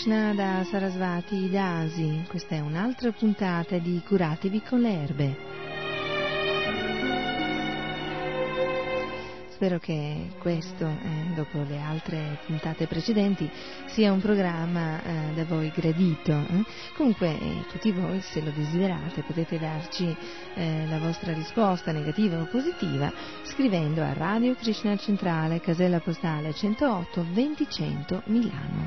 Krishna da Sarasvati Dasi, questa è un'altra puntata di Curatevi con le erbe. Spero che questo, eh, dopo le altre puntate precedenti, sia un programma eh, da voi gradito. Eh? Comunque, eh, tutti voi, se lo desiderate, potete darci eh, la vostra risposta negativa o positiva scrivendo a Radio Krishna Centrale, casella postale 108 2000 Milano.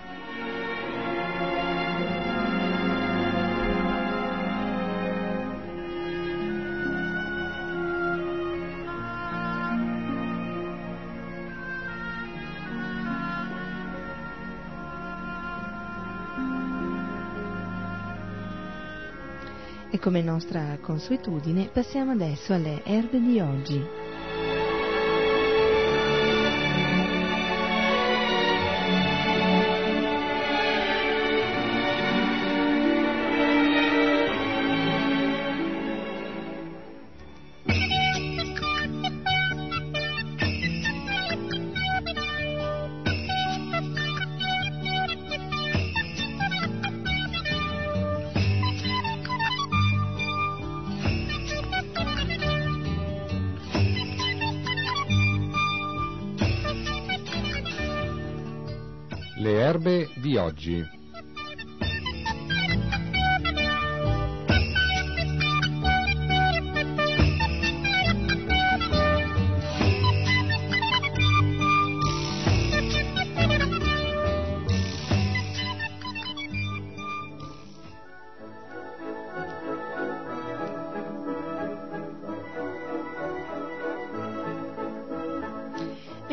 E come nostra consuetudine passiamo adesso alle erbe di oggi.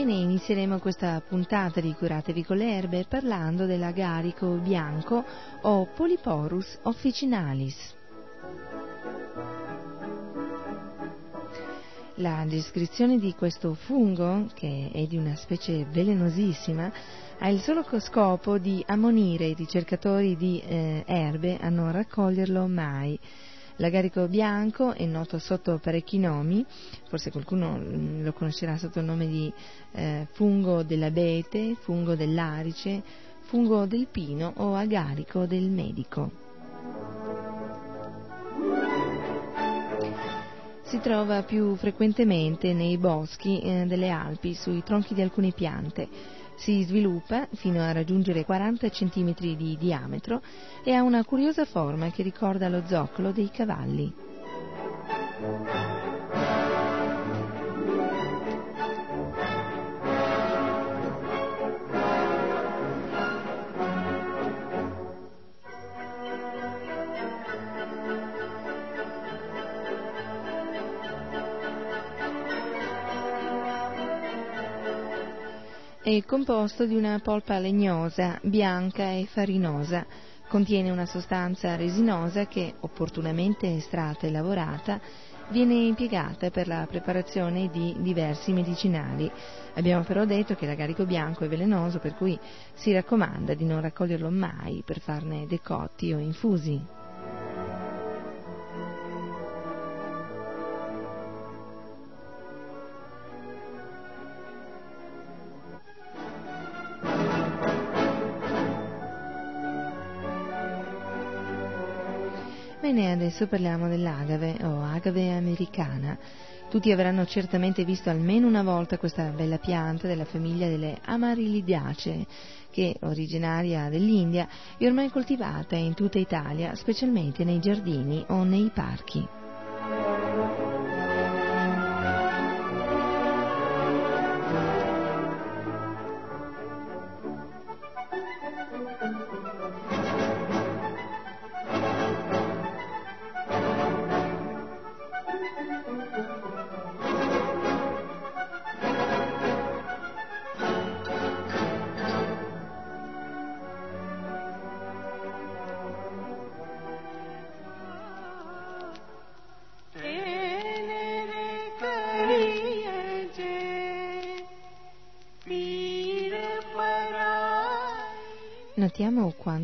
Bene, inizieremo questa puntata di Curatevi con le erbe parlando dell'agarico bianco o Polyporus officinalis. La descrizione di questo fungo, che è di una specie velenosissima, ha il solo scopo di ammonire i ricercatori di eh, erbe a non raccoglierlo mai. L'agarico bianco è noto sotto parecchi nomi, forse qualcuno mm, lo conoscerà sotto il nome di eh, fungo dell'abete, fungo dell'arice, fungo del pino o agarico del medico. Si trova più frequentemente nei boschi eh, delle Alpi, sui tronchi di alcune piante. Si sviluppa fino a raggiungere 40 cm di diametro e ha una curiosa forma che ricorda lo zoccolo dei cavalli. È composto di una polpa legnosa, bianca e farinosa, Contiene una sostanza resinosa che, opportunamente estratta e lavorata, viene impiegata per la preparazione di diversi medicinali. Abbiamo però detto che l'agarico bianco è velenoso, per cui si raccomanda di non raccoglierlo mai per farne decotti o infusi. Bene, adesso parliamo dell'agave o agave americana. Tutti avranno certamente visto almeno una volta questa bella pianta della famiglia delle Amarilidiacee, che è originaria dell'India e ormai coltivata in tutta Italia, specialmente nei giardini o nei parchi.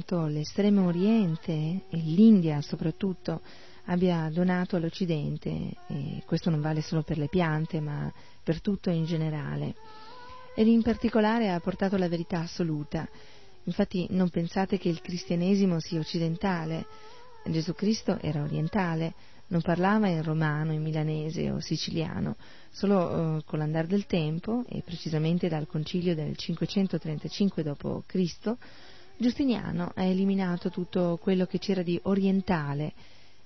Quanto l'estremo oriente e l'India soprattutto abbia donato all'Occidente, e questo non vale solo per le piante ma per tutto in generale, ed in particolare ha portato la verità assoluta. Infatti non pensate che il cristianesimo sia occidentale, Gesù Cristo era orientale, non parlava in romano, in milanese o siciliano, solo eh, con l'andare del tempo, e precisamente dal concilio del 535 d.C., Giustiniano ha eliminato tutto quello che c'era di orientale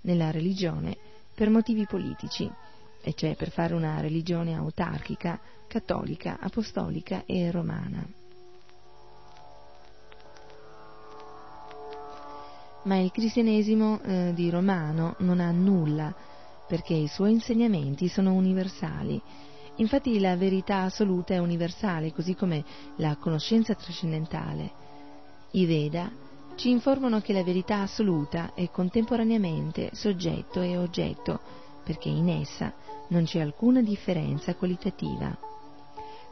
nella religione per motivi politici, e cioè per fare una religione autarchica, cattolica, apostolica e romana. Ma il cristianesimo eh, di Romano non ha nulla, perché i suoi insegnamenti sono universali. Infatti la verità assoluta è universale, così come la conoscenza trascendentale. I Veda ci informano che la verità assoluta è contemporaneamente soggetto e oggetto, perché in essa non c'è alcuna differenza qualitativa.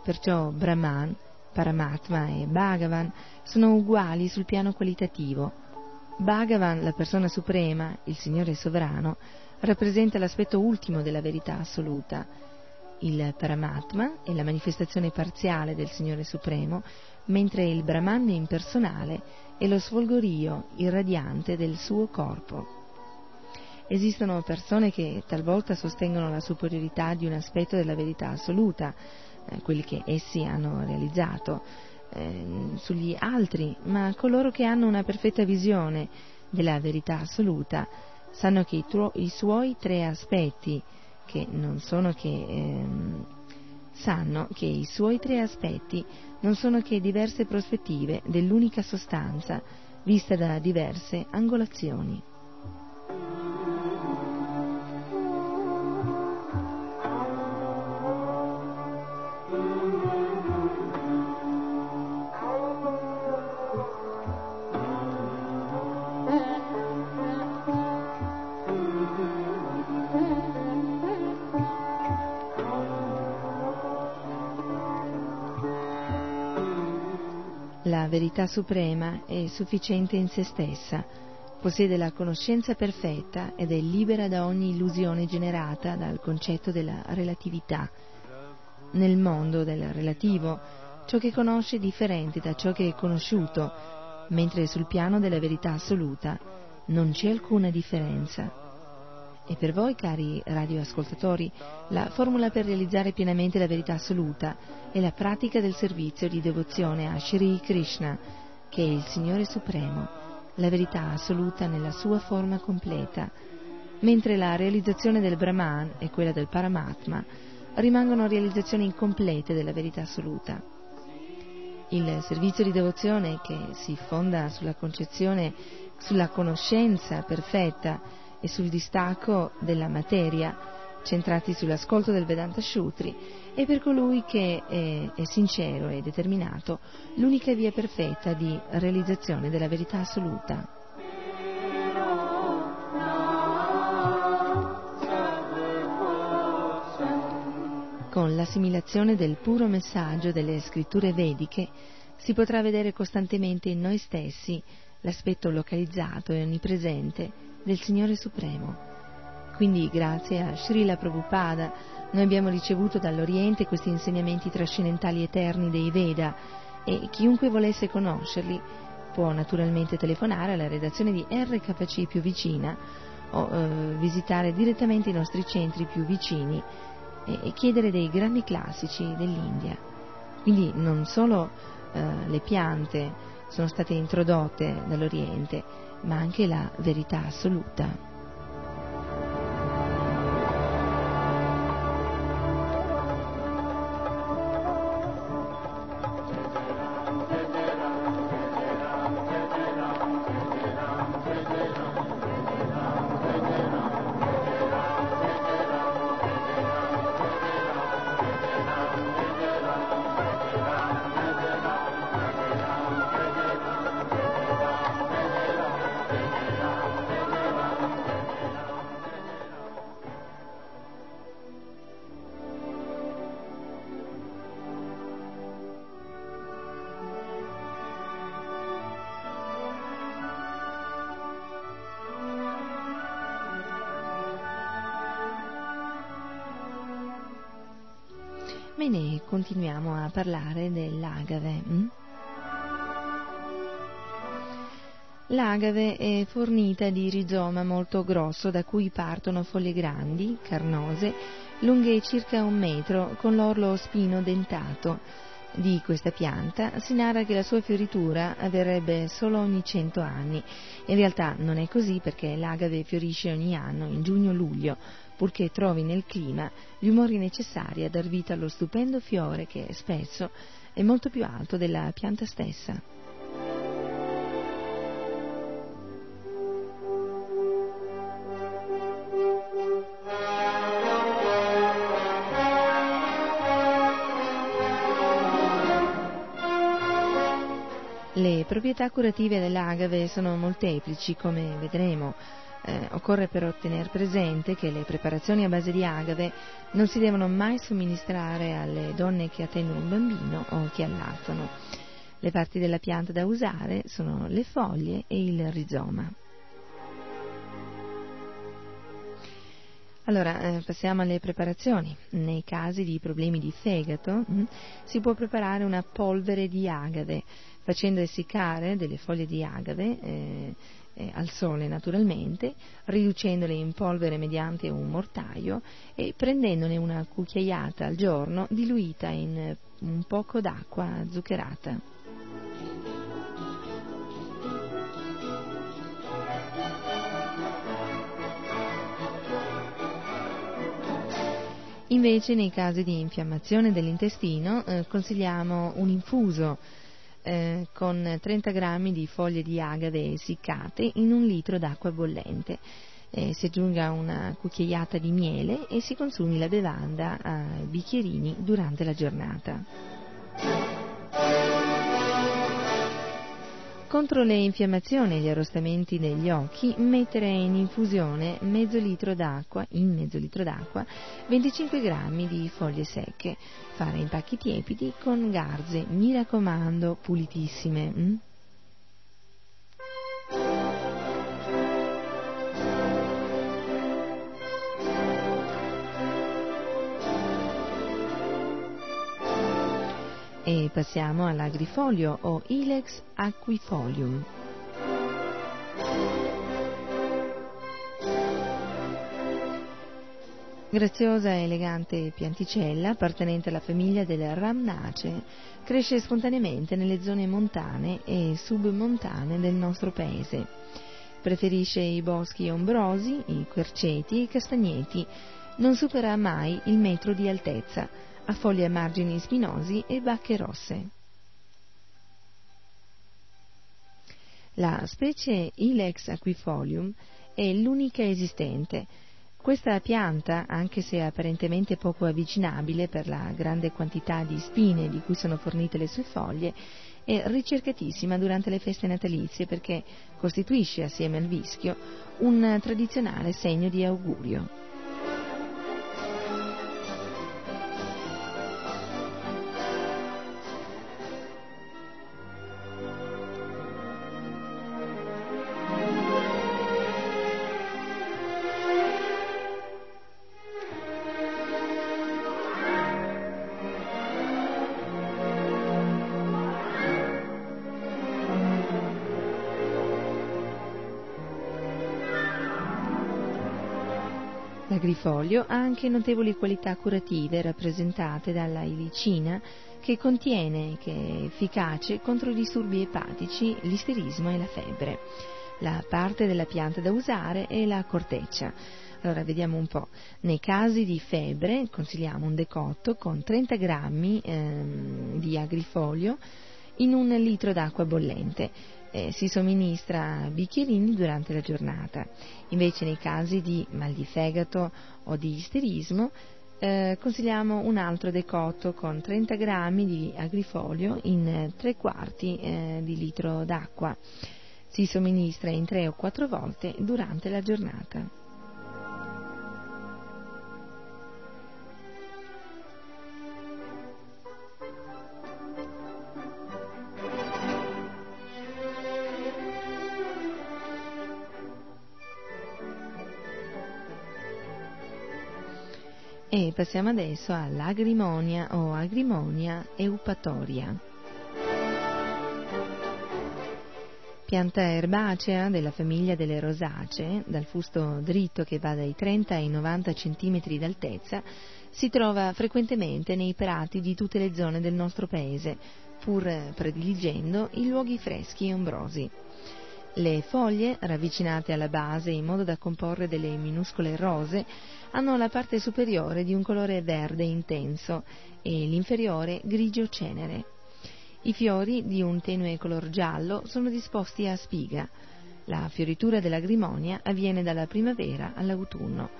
Perciò Brahman, Paramatma e Bhagavan sono uguali sul piano qualitativo. Bhagavan, la persona suprema, il Signore sovrano, rappresenta l'aspetto ultimo della verità assoluta. Il Paramatma è la manifestazione parziale del Signore Supremo, mentre il Brahman impersonale è lo sfolgorio irradiante del suo corpo. Esistono persone che talvolta sostengono la superiorità di un aspetto della verità assoluta, eh, quelli che essi hanno realizzato, eh, sugli altri, ma coloro che hanno una perfetta visione della verità assoluta sanno che i, tuo, i suoi tre aspetti, che non sono che ehm, sanno che i suoi tre aspetti non sono che diverse prospettive dell'unica sostanza vista da diverse angolazioni. Verità suprema è sufficiente in se stessa, possiede la conoscenza perfetta ed è libera da ogni illusione generata dal concetto della relatività. Nel mondo del relativo, ciò che conosce è differente da ciò che è conosciuto, mentre sul piano della verità assoluta non c'è alcuna differenza. E per voi, cari radioascoltatori, la formula per realizzare pienamente la verità assoluta è la pratica del servizio di devozione a Shri Krishna, che è il Signore Supremo, la verità assoluta nella sua forma completa, mentre la realizzazione del Brahman e quella del Paramatma rimangono realizzazioni incomplete della verità assoluta. Il servizio di devozione che si fonda sulla concezione, sulla conoscenza perfetta e sul distacco della materia, centrati sull'ascolto del Vedanta Shutri, e per colui che è, è sincero e determinato l'unica via perfetta di realizzazione della verità assoluta. Con l'assimilazione del puro messaggio delle scritture vediche si potrà vedere costantemente in noi stessi l'aspetto localizzato e onnipresente del Signore Supremo. Quindi grazie a Srila Prabhupada noi abbiamo ricevuto dall'Oriente questi insegnamenti trascendentali eterni dei Veda e chiunque volesse conoscerli può naturalmente telefonare alla redazione di RKC più vicina o eh, visitare direttamente i nostri centri più vicini e, e chiedere dei grandi classici dell'India. Quindi non solo eh, le piante sono state introdotte dall'Oriente, ma anche la verità assoluta. L'agave è fornita di rizoma molto grosso da cui partono foglie grandi, carnose, lunghe circa un metro, con l'orlo spino dentato. Di questa pianta si narra che la sua fioritura avverrebbe solo ogni cento anni. In realtà non è così perché l'agave fiorisce ogni anno, in giugno-luglio, purché trovi nel clima gli umori necessari a dar vita allo stupendo fiore che spesso è molto più alto della pianta stessa. Proprietà curative dell'agave sono molteplici, come vedremo. Eh, occorre però tenere presente che le preparazioni a base di agave non si devono mai somministrare alle donne che attendono un bambino o che allattano. Le parti della pianta da usare sono le foglie e il rizoma. Allora, eh, passiamo alle preparazioni. Nei casi di problemi di fegato mm, si può preparare una polvere di agave facendo essiccare delle foglie di agave eh, eh, al sole naturalmente, riducendole in polvere mediante un mortaio e prendendone una cucchiaiata al giorno diluita in un poco d'acqua zuccherata. Invece nei casi di infiammazione dell'intestino eh, consigliamo un infuso eh, con 30 grammi di foglie di agave essiccate in un litro d'acqua bollente. Eh, si aggiunga una cucchiaiata di miele e si consumi la bevanda a bicchierini durante la giornata. Contro le infiammazioni e gli arrostamenti degli occhi, mettere in infusione mezzo litro d'acqua, in mezzo litro d'acqua, 25 grammi di foglie secche. Fare in pacchi tiepidi con garze, mi raccomando, pulitissime. Hm? E passiamo all'agrifolio o Ilex aquifolium. Graziosa e elegante pianticella appartenente alla famiglia delle Ramnacee, cresce spontaneamente nelle zone montane e submontane del nostro paese. Preferisce i boschi ombrosi, i querceti e i castagneti. Non supera mai il metro di altezza ha foglie a margini spinosi e bacche rosse. La specie Ilex aquifolium è l'unica esistente. Questa pianta, anche se apparentemente poco avvicinabile per la grande quantità di spine di cui sono fornite le sue foglie, è ricercatissima durante le feste natalizie perché costituisce, assieme al vischio, un tradizionale segno di augurio. L'agrifoglio ha anche notevoli qualità curative rappresentate dalla ilicina che contiene, che è efficace contro i disturbi epatici, l'isterismo e la febbre. La parte della pianta da usare è la corteccia. Allora vediamo un po'. Nei casi di febbre consigliamo un decotto con 30 grammi ehm, di agrifoglio in un litro d'acqua bollente. Eh, si somministra bicchierini durante la giornata. Invece nei casi di mal di fegato o di isterismo eh, consigliamo un altro decotto con 30 grammi di agrifoglio in 3 quarti eh, di litro d'acqua. Si somministra in 3 o 4 volte durante la giornata. Passiamo adesso all'agrimonia o agrimonia eupatoria. Pianta erbacea della famiglia delle rosacee, dal fusto dritto che va dai 30 ai 90 cm d'altezza, si trova frequentemente nei prati di tutte le zone del nostro paese, pur prediligendo i luoghi freschi e ombrosi. Le foglie, ravvicinate alla base in modo da comporre delle minuscole rose, hanno la parte superiore di un colore verde intenso e l'inferiore grigio cenere. I fiori, di un tenue color giallo, sono disposti a spiga. La fioritura dell'agrimonia avviene dalla primavera all'autunno.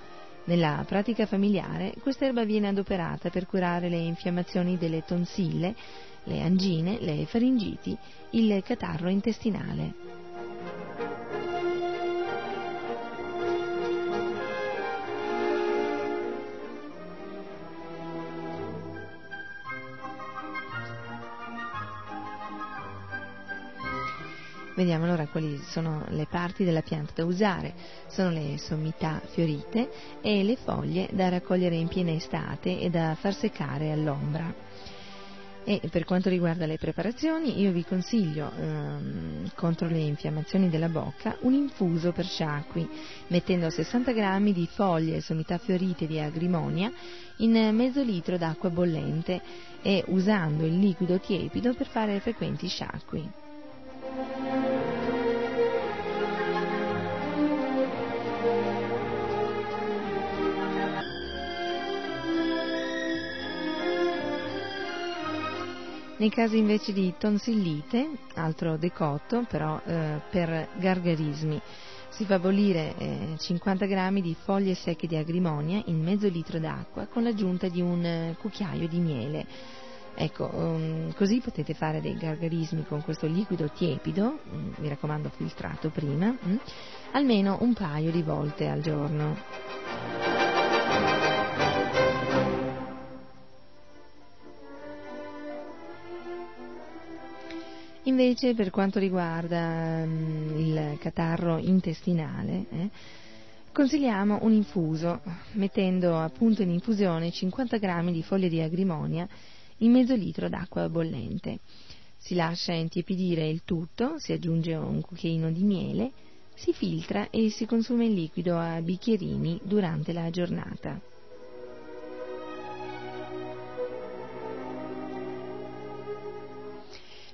Nella pratica familiare quest'erba viene adoperata per curare le infiammazioni delle tonsille, le angine, le faringiti, il catarro intestinale. Vediamo allora quali sono le parti della pianta da usare. Sono le sommità fiorite e le foglie da raccogliere in piena estate e da far seccare all'ombra. E per quanto riguarda le preparazioni, io vi consiglio ehm, contro le infiammazioni della bocca un infuso per sciacqui, mettendo 60 g di foglie e sommità fiorite di agrimonia in mezzo litro d'acqua bollente e usando il liquido tiepido per fare frequenti sciacqui. Nei casi invece di tonsillite, altro decotto però eh, per gargarismi, si fa bollire eh, 50 g di foglie secche di agrimonia in mezzo litro d'acqua con l'aggiunta di un eh, cucchiaio di miele. Ecco, um, così potete fare dei gargarismi con questo liquido tiepido, um, mi raccomando filtrato prima, um, almeno un paio di volte al giorno. Invece per quanto riguarda um, il catarro intestinale, eh, consigliamo un infuso, mettendo appunto in infusione 50 g di foglie di agrimonia in mezzo litro d'acqua bollente. Si lascia intiepidire il tutto, si aggiunge un cucchiaino di miele, si filtra e si consuma il liquido a bicchierini durante la giornata.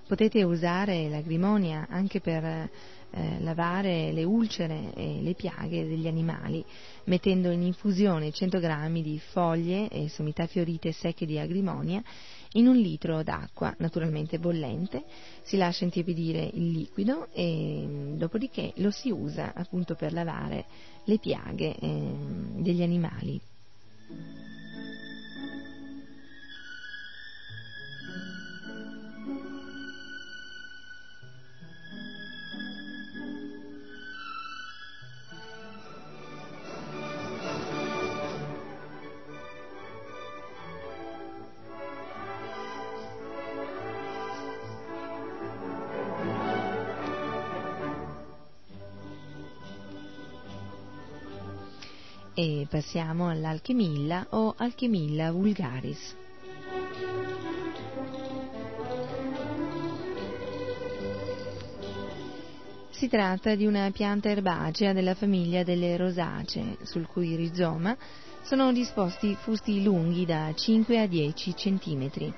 Potete usare l'agrimonia anche per eh, lavare le ulcere e le piaghe degli animali, mettendo in infusione 100 g di foglie e sommità fiorite secche di agrimonia in un litro d'acqua, naturalmente bollente, si lascia intiepidire il liquido e mm, dopodiché lo si usa appunto per lavare le piaghe eh, degli animali. E passiamo all'alchemilla o alchemilla vulgaris. Si tratta di una pianta erbacea della famiglia delle rosacee, sul cui rizoma sono disposti fusti lunghi da 5 a 10 cm.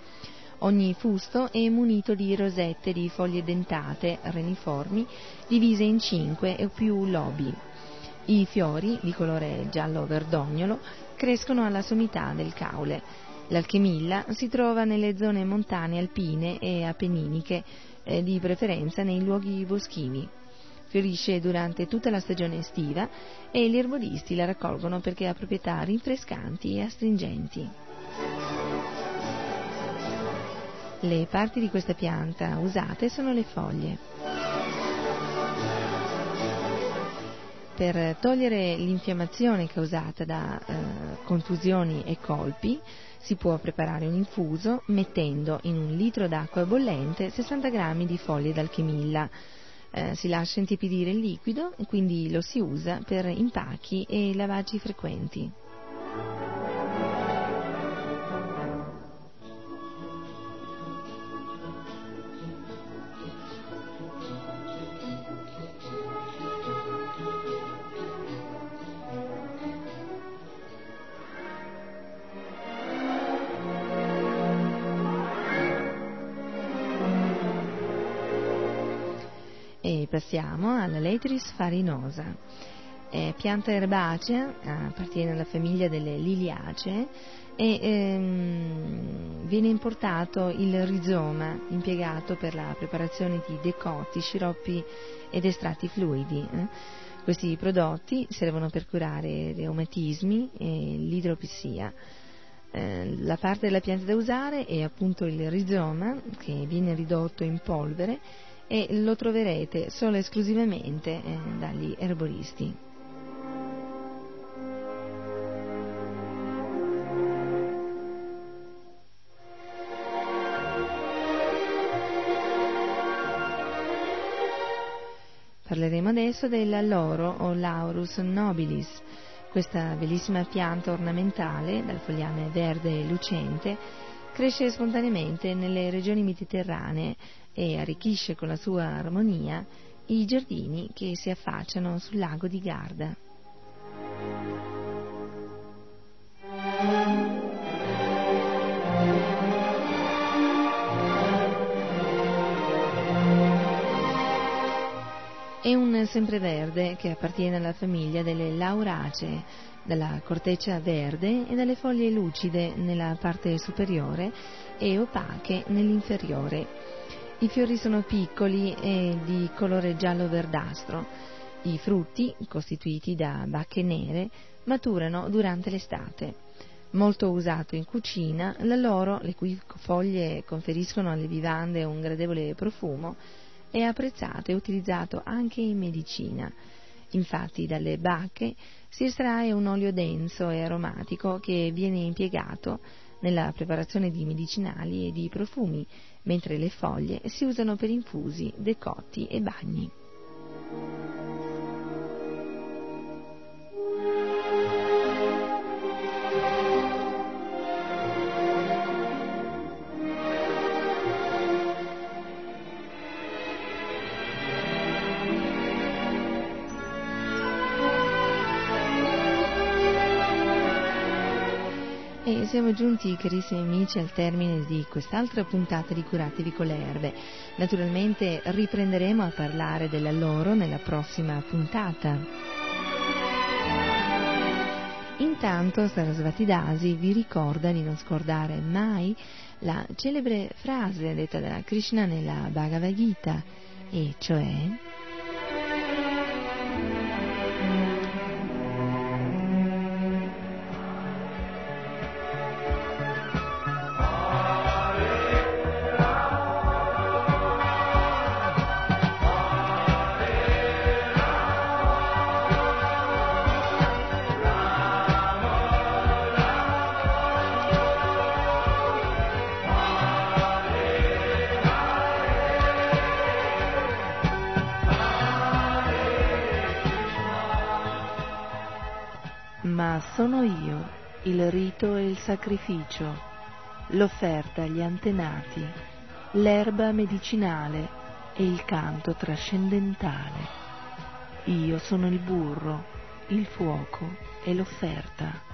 Ogni fusto è munito di rosette di foglie dentate, reniformi, divise in cinque o più lobi. I fiori, di colore giallo-verdognolo, crescono alla sommità del caule. L'alchemilla si trova nelle zone montane alpine e appenniniche, eh, di preferenza nei luoghi boschivi. Fiorisce durante tutta la stagione estiva e gli erboristi la raccolgono perché ha proprietà rinfrescanti e astringenti. Le parti di questa pianta usate sono le foglie. Per togliere l'infiammazione causata da eh, contusioni e colpi si può preparare un infuso mettendo in un litro d'acqua bollente 60 g di foglie d'alchimilla. Eh, si lascia intipidire il liquido, quindi lo si usa per impacchi e lavaggi frequenti. Passiamo alla Letris farinosa. È pianta erbacea, appartiene alla famiglia delle liliacee e ehm, viene importato il rizoma impiegato per la preparazione di decotti, sciroppi ed estratti fluidi. Questi prodotti servono per curare reumatismi e l'idropisia. Eh, la parte della pianta da usare è appunto il rizoma che viene ridotto in polvere e lo troverete solo e esclusivamente eh, dagli erboristi. Parleremo adesso della loro o Laurus nobilis. Questa bellissima pianta ornamentale dal fogliame verde lucente cresce spontaneamente nelle regioni mediterranee e arricchisce con la sua armonia i giardini che si affacciano sul lago di Garda. È un sempreverde che appartiene alla famiglia delle lauracee, dalla corteccia verde e dalle foglie lucide nella parte superiore e opache nell'inferiore. I fiori sono piccoli e di colore giallo-verdastro. I frutti, costituiti da bacche nere, maturano durante l'estate. Molto usato in cucina, la loro, le cui foglie conferiscono alle vivande un gradevole profumo, è apprezzato e utilizzato anche in medicina. Infatti dalle bacche si estrae un olio denso e aromatico che viene impiegato nella preparazione di medicinali e di profumi, mentre le foglie si usano per infusi, decotti e bagni. Siamo giunti, carissimi amici, al termine di quest'altra puntata di Curatevi con le erbe. Naturalmente riprenderemo a parlare della loro nella prossima puntata. Intanto Sarasvati Dasi vi ricorda di non scordare mai la celebre frase detta da Krishna nella Bhagavad Gita, e cioè sacrificio, l'offerta agli antenati, l'erba medicinale e il canto trascendentale. Io sono il burro, il fuoco e l'offerta.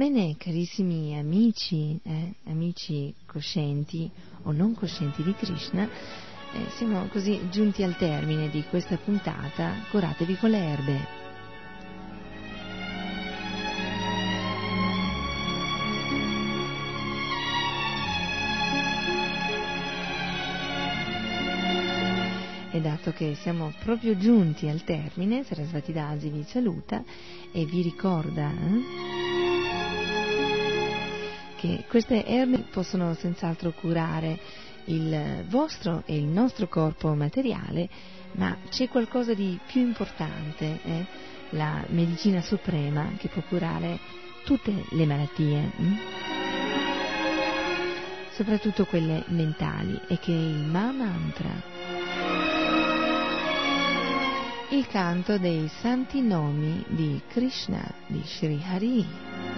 Bene, carissimi amici, eh, amici coscienti o non coscienti di Krishna, eh, siamo così giunti al termine di questa puntata, curatevi con le erbe. E dato che siamo proprio giunti al termine, Sarasvati Dasi vi saluta e vi ricorda... Eh? Che queste erbe possono senz'altro curare il vostro e il nostro corpo materiale, ma c'è qualcosa di più importante, eh? la medicina suprema che può curare tutte le malattie, hm? soprattutto quelle mentali, e che è il Ma Mantra. Il canto dei santi nomi di Krishna, di Sri Hari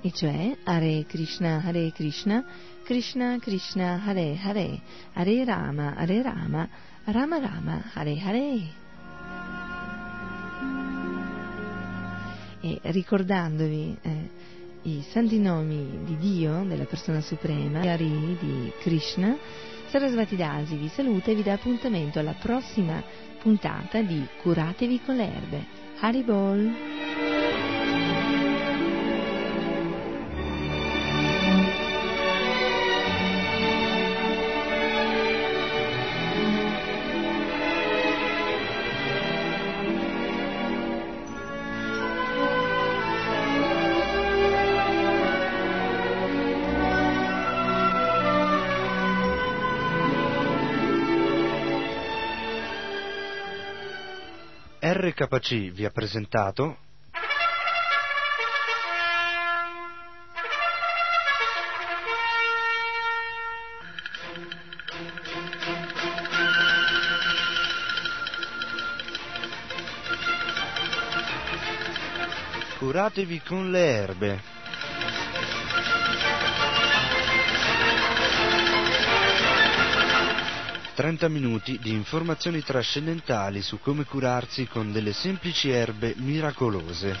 e cioè Hare Krishna, Hare Krishna, Krishna Krishna, Hare Hare, Hare Rama, Hare Rama, Rama Rama, Hare Hare. E ricordandovi eh, i santi nomi di Dio, della persona suprema, Hari di Krishna, Sarasvati Dasi vi saluta e vi dà appuntamento alla prossima puntata di Curatevi con le erbe. Haribol! RKC vi ha presentato. Curatevi con le erbe 30 minuti di informazioni trascendentali su come curarsi con delle semplici erbe miracolose.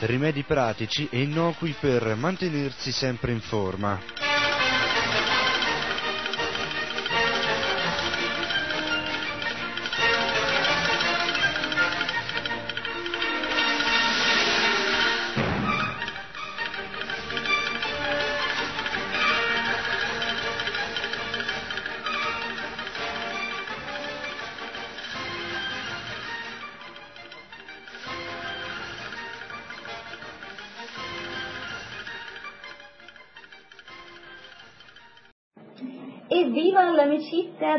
Rimedi pratici e innocui per mantenersi sempre in forma.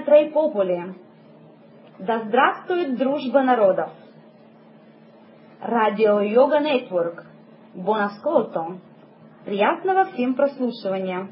Tra i popoli! Да здравствует дружба народов! Радио Йога Нетворк. Ascolto! Приятного всем прослушивания!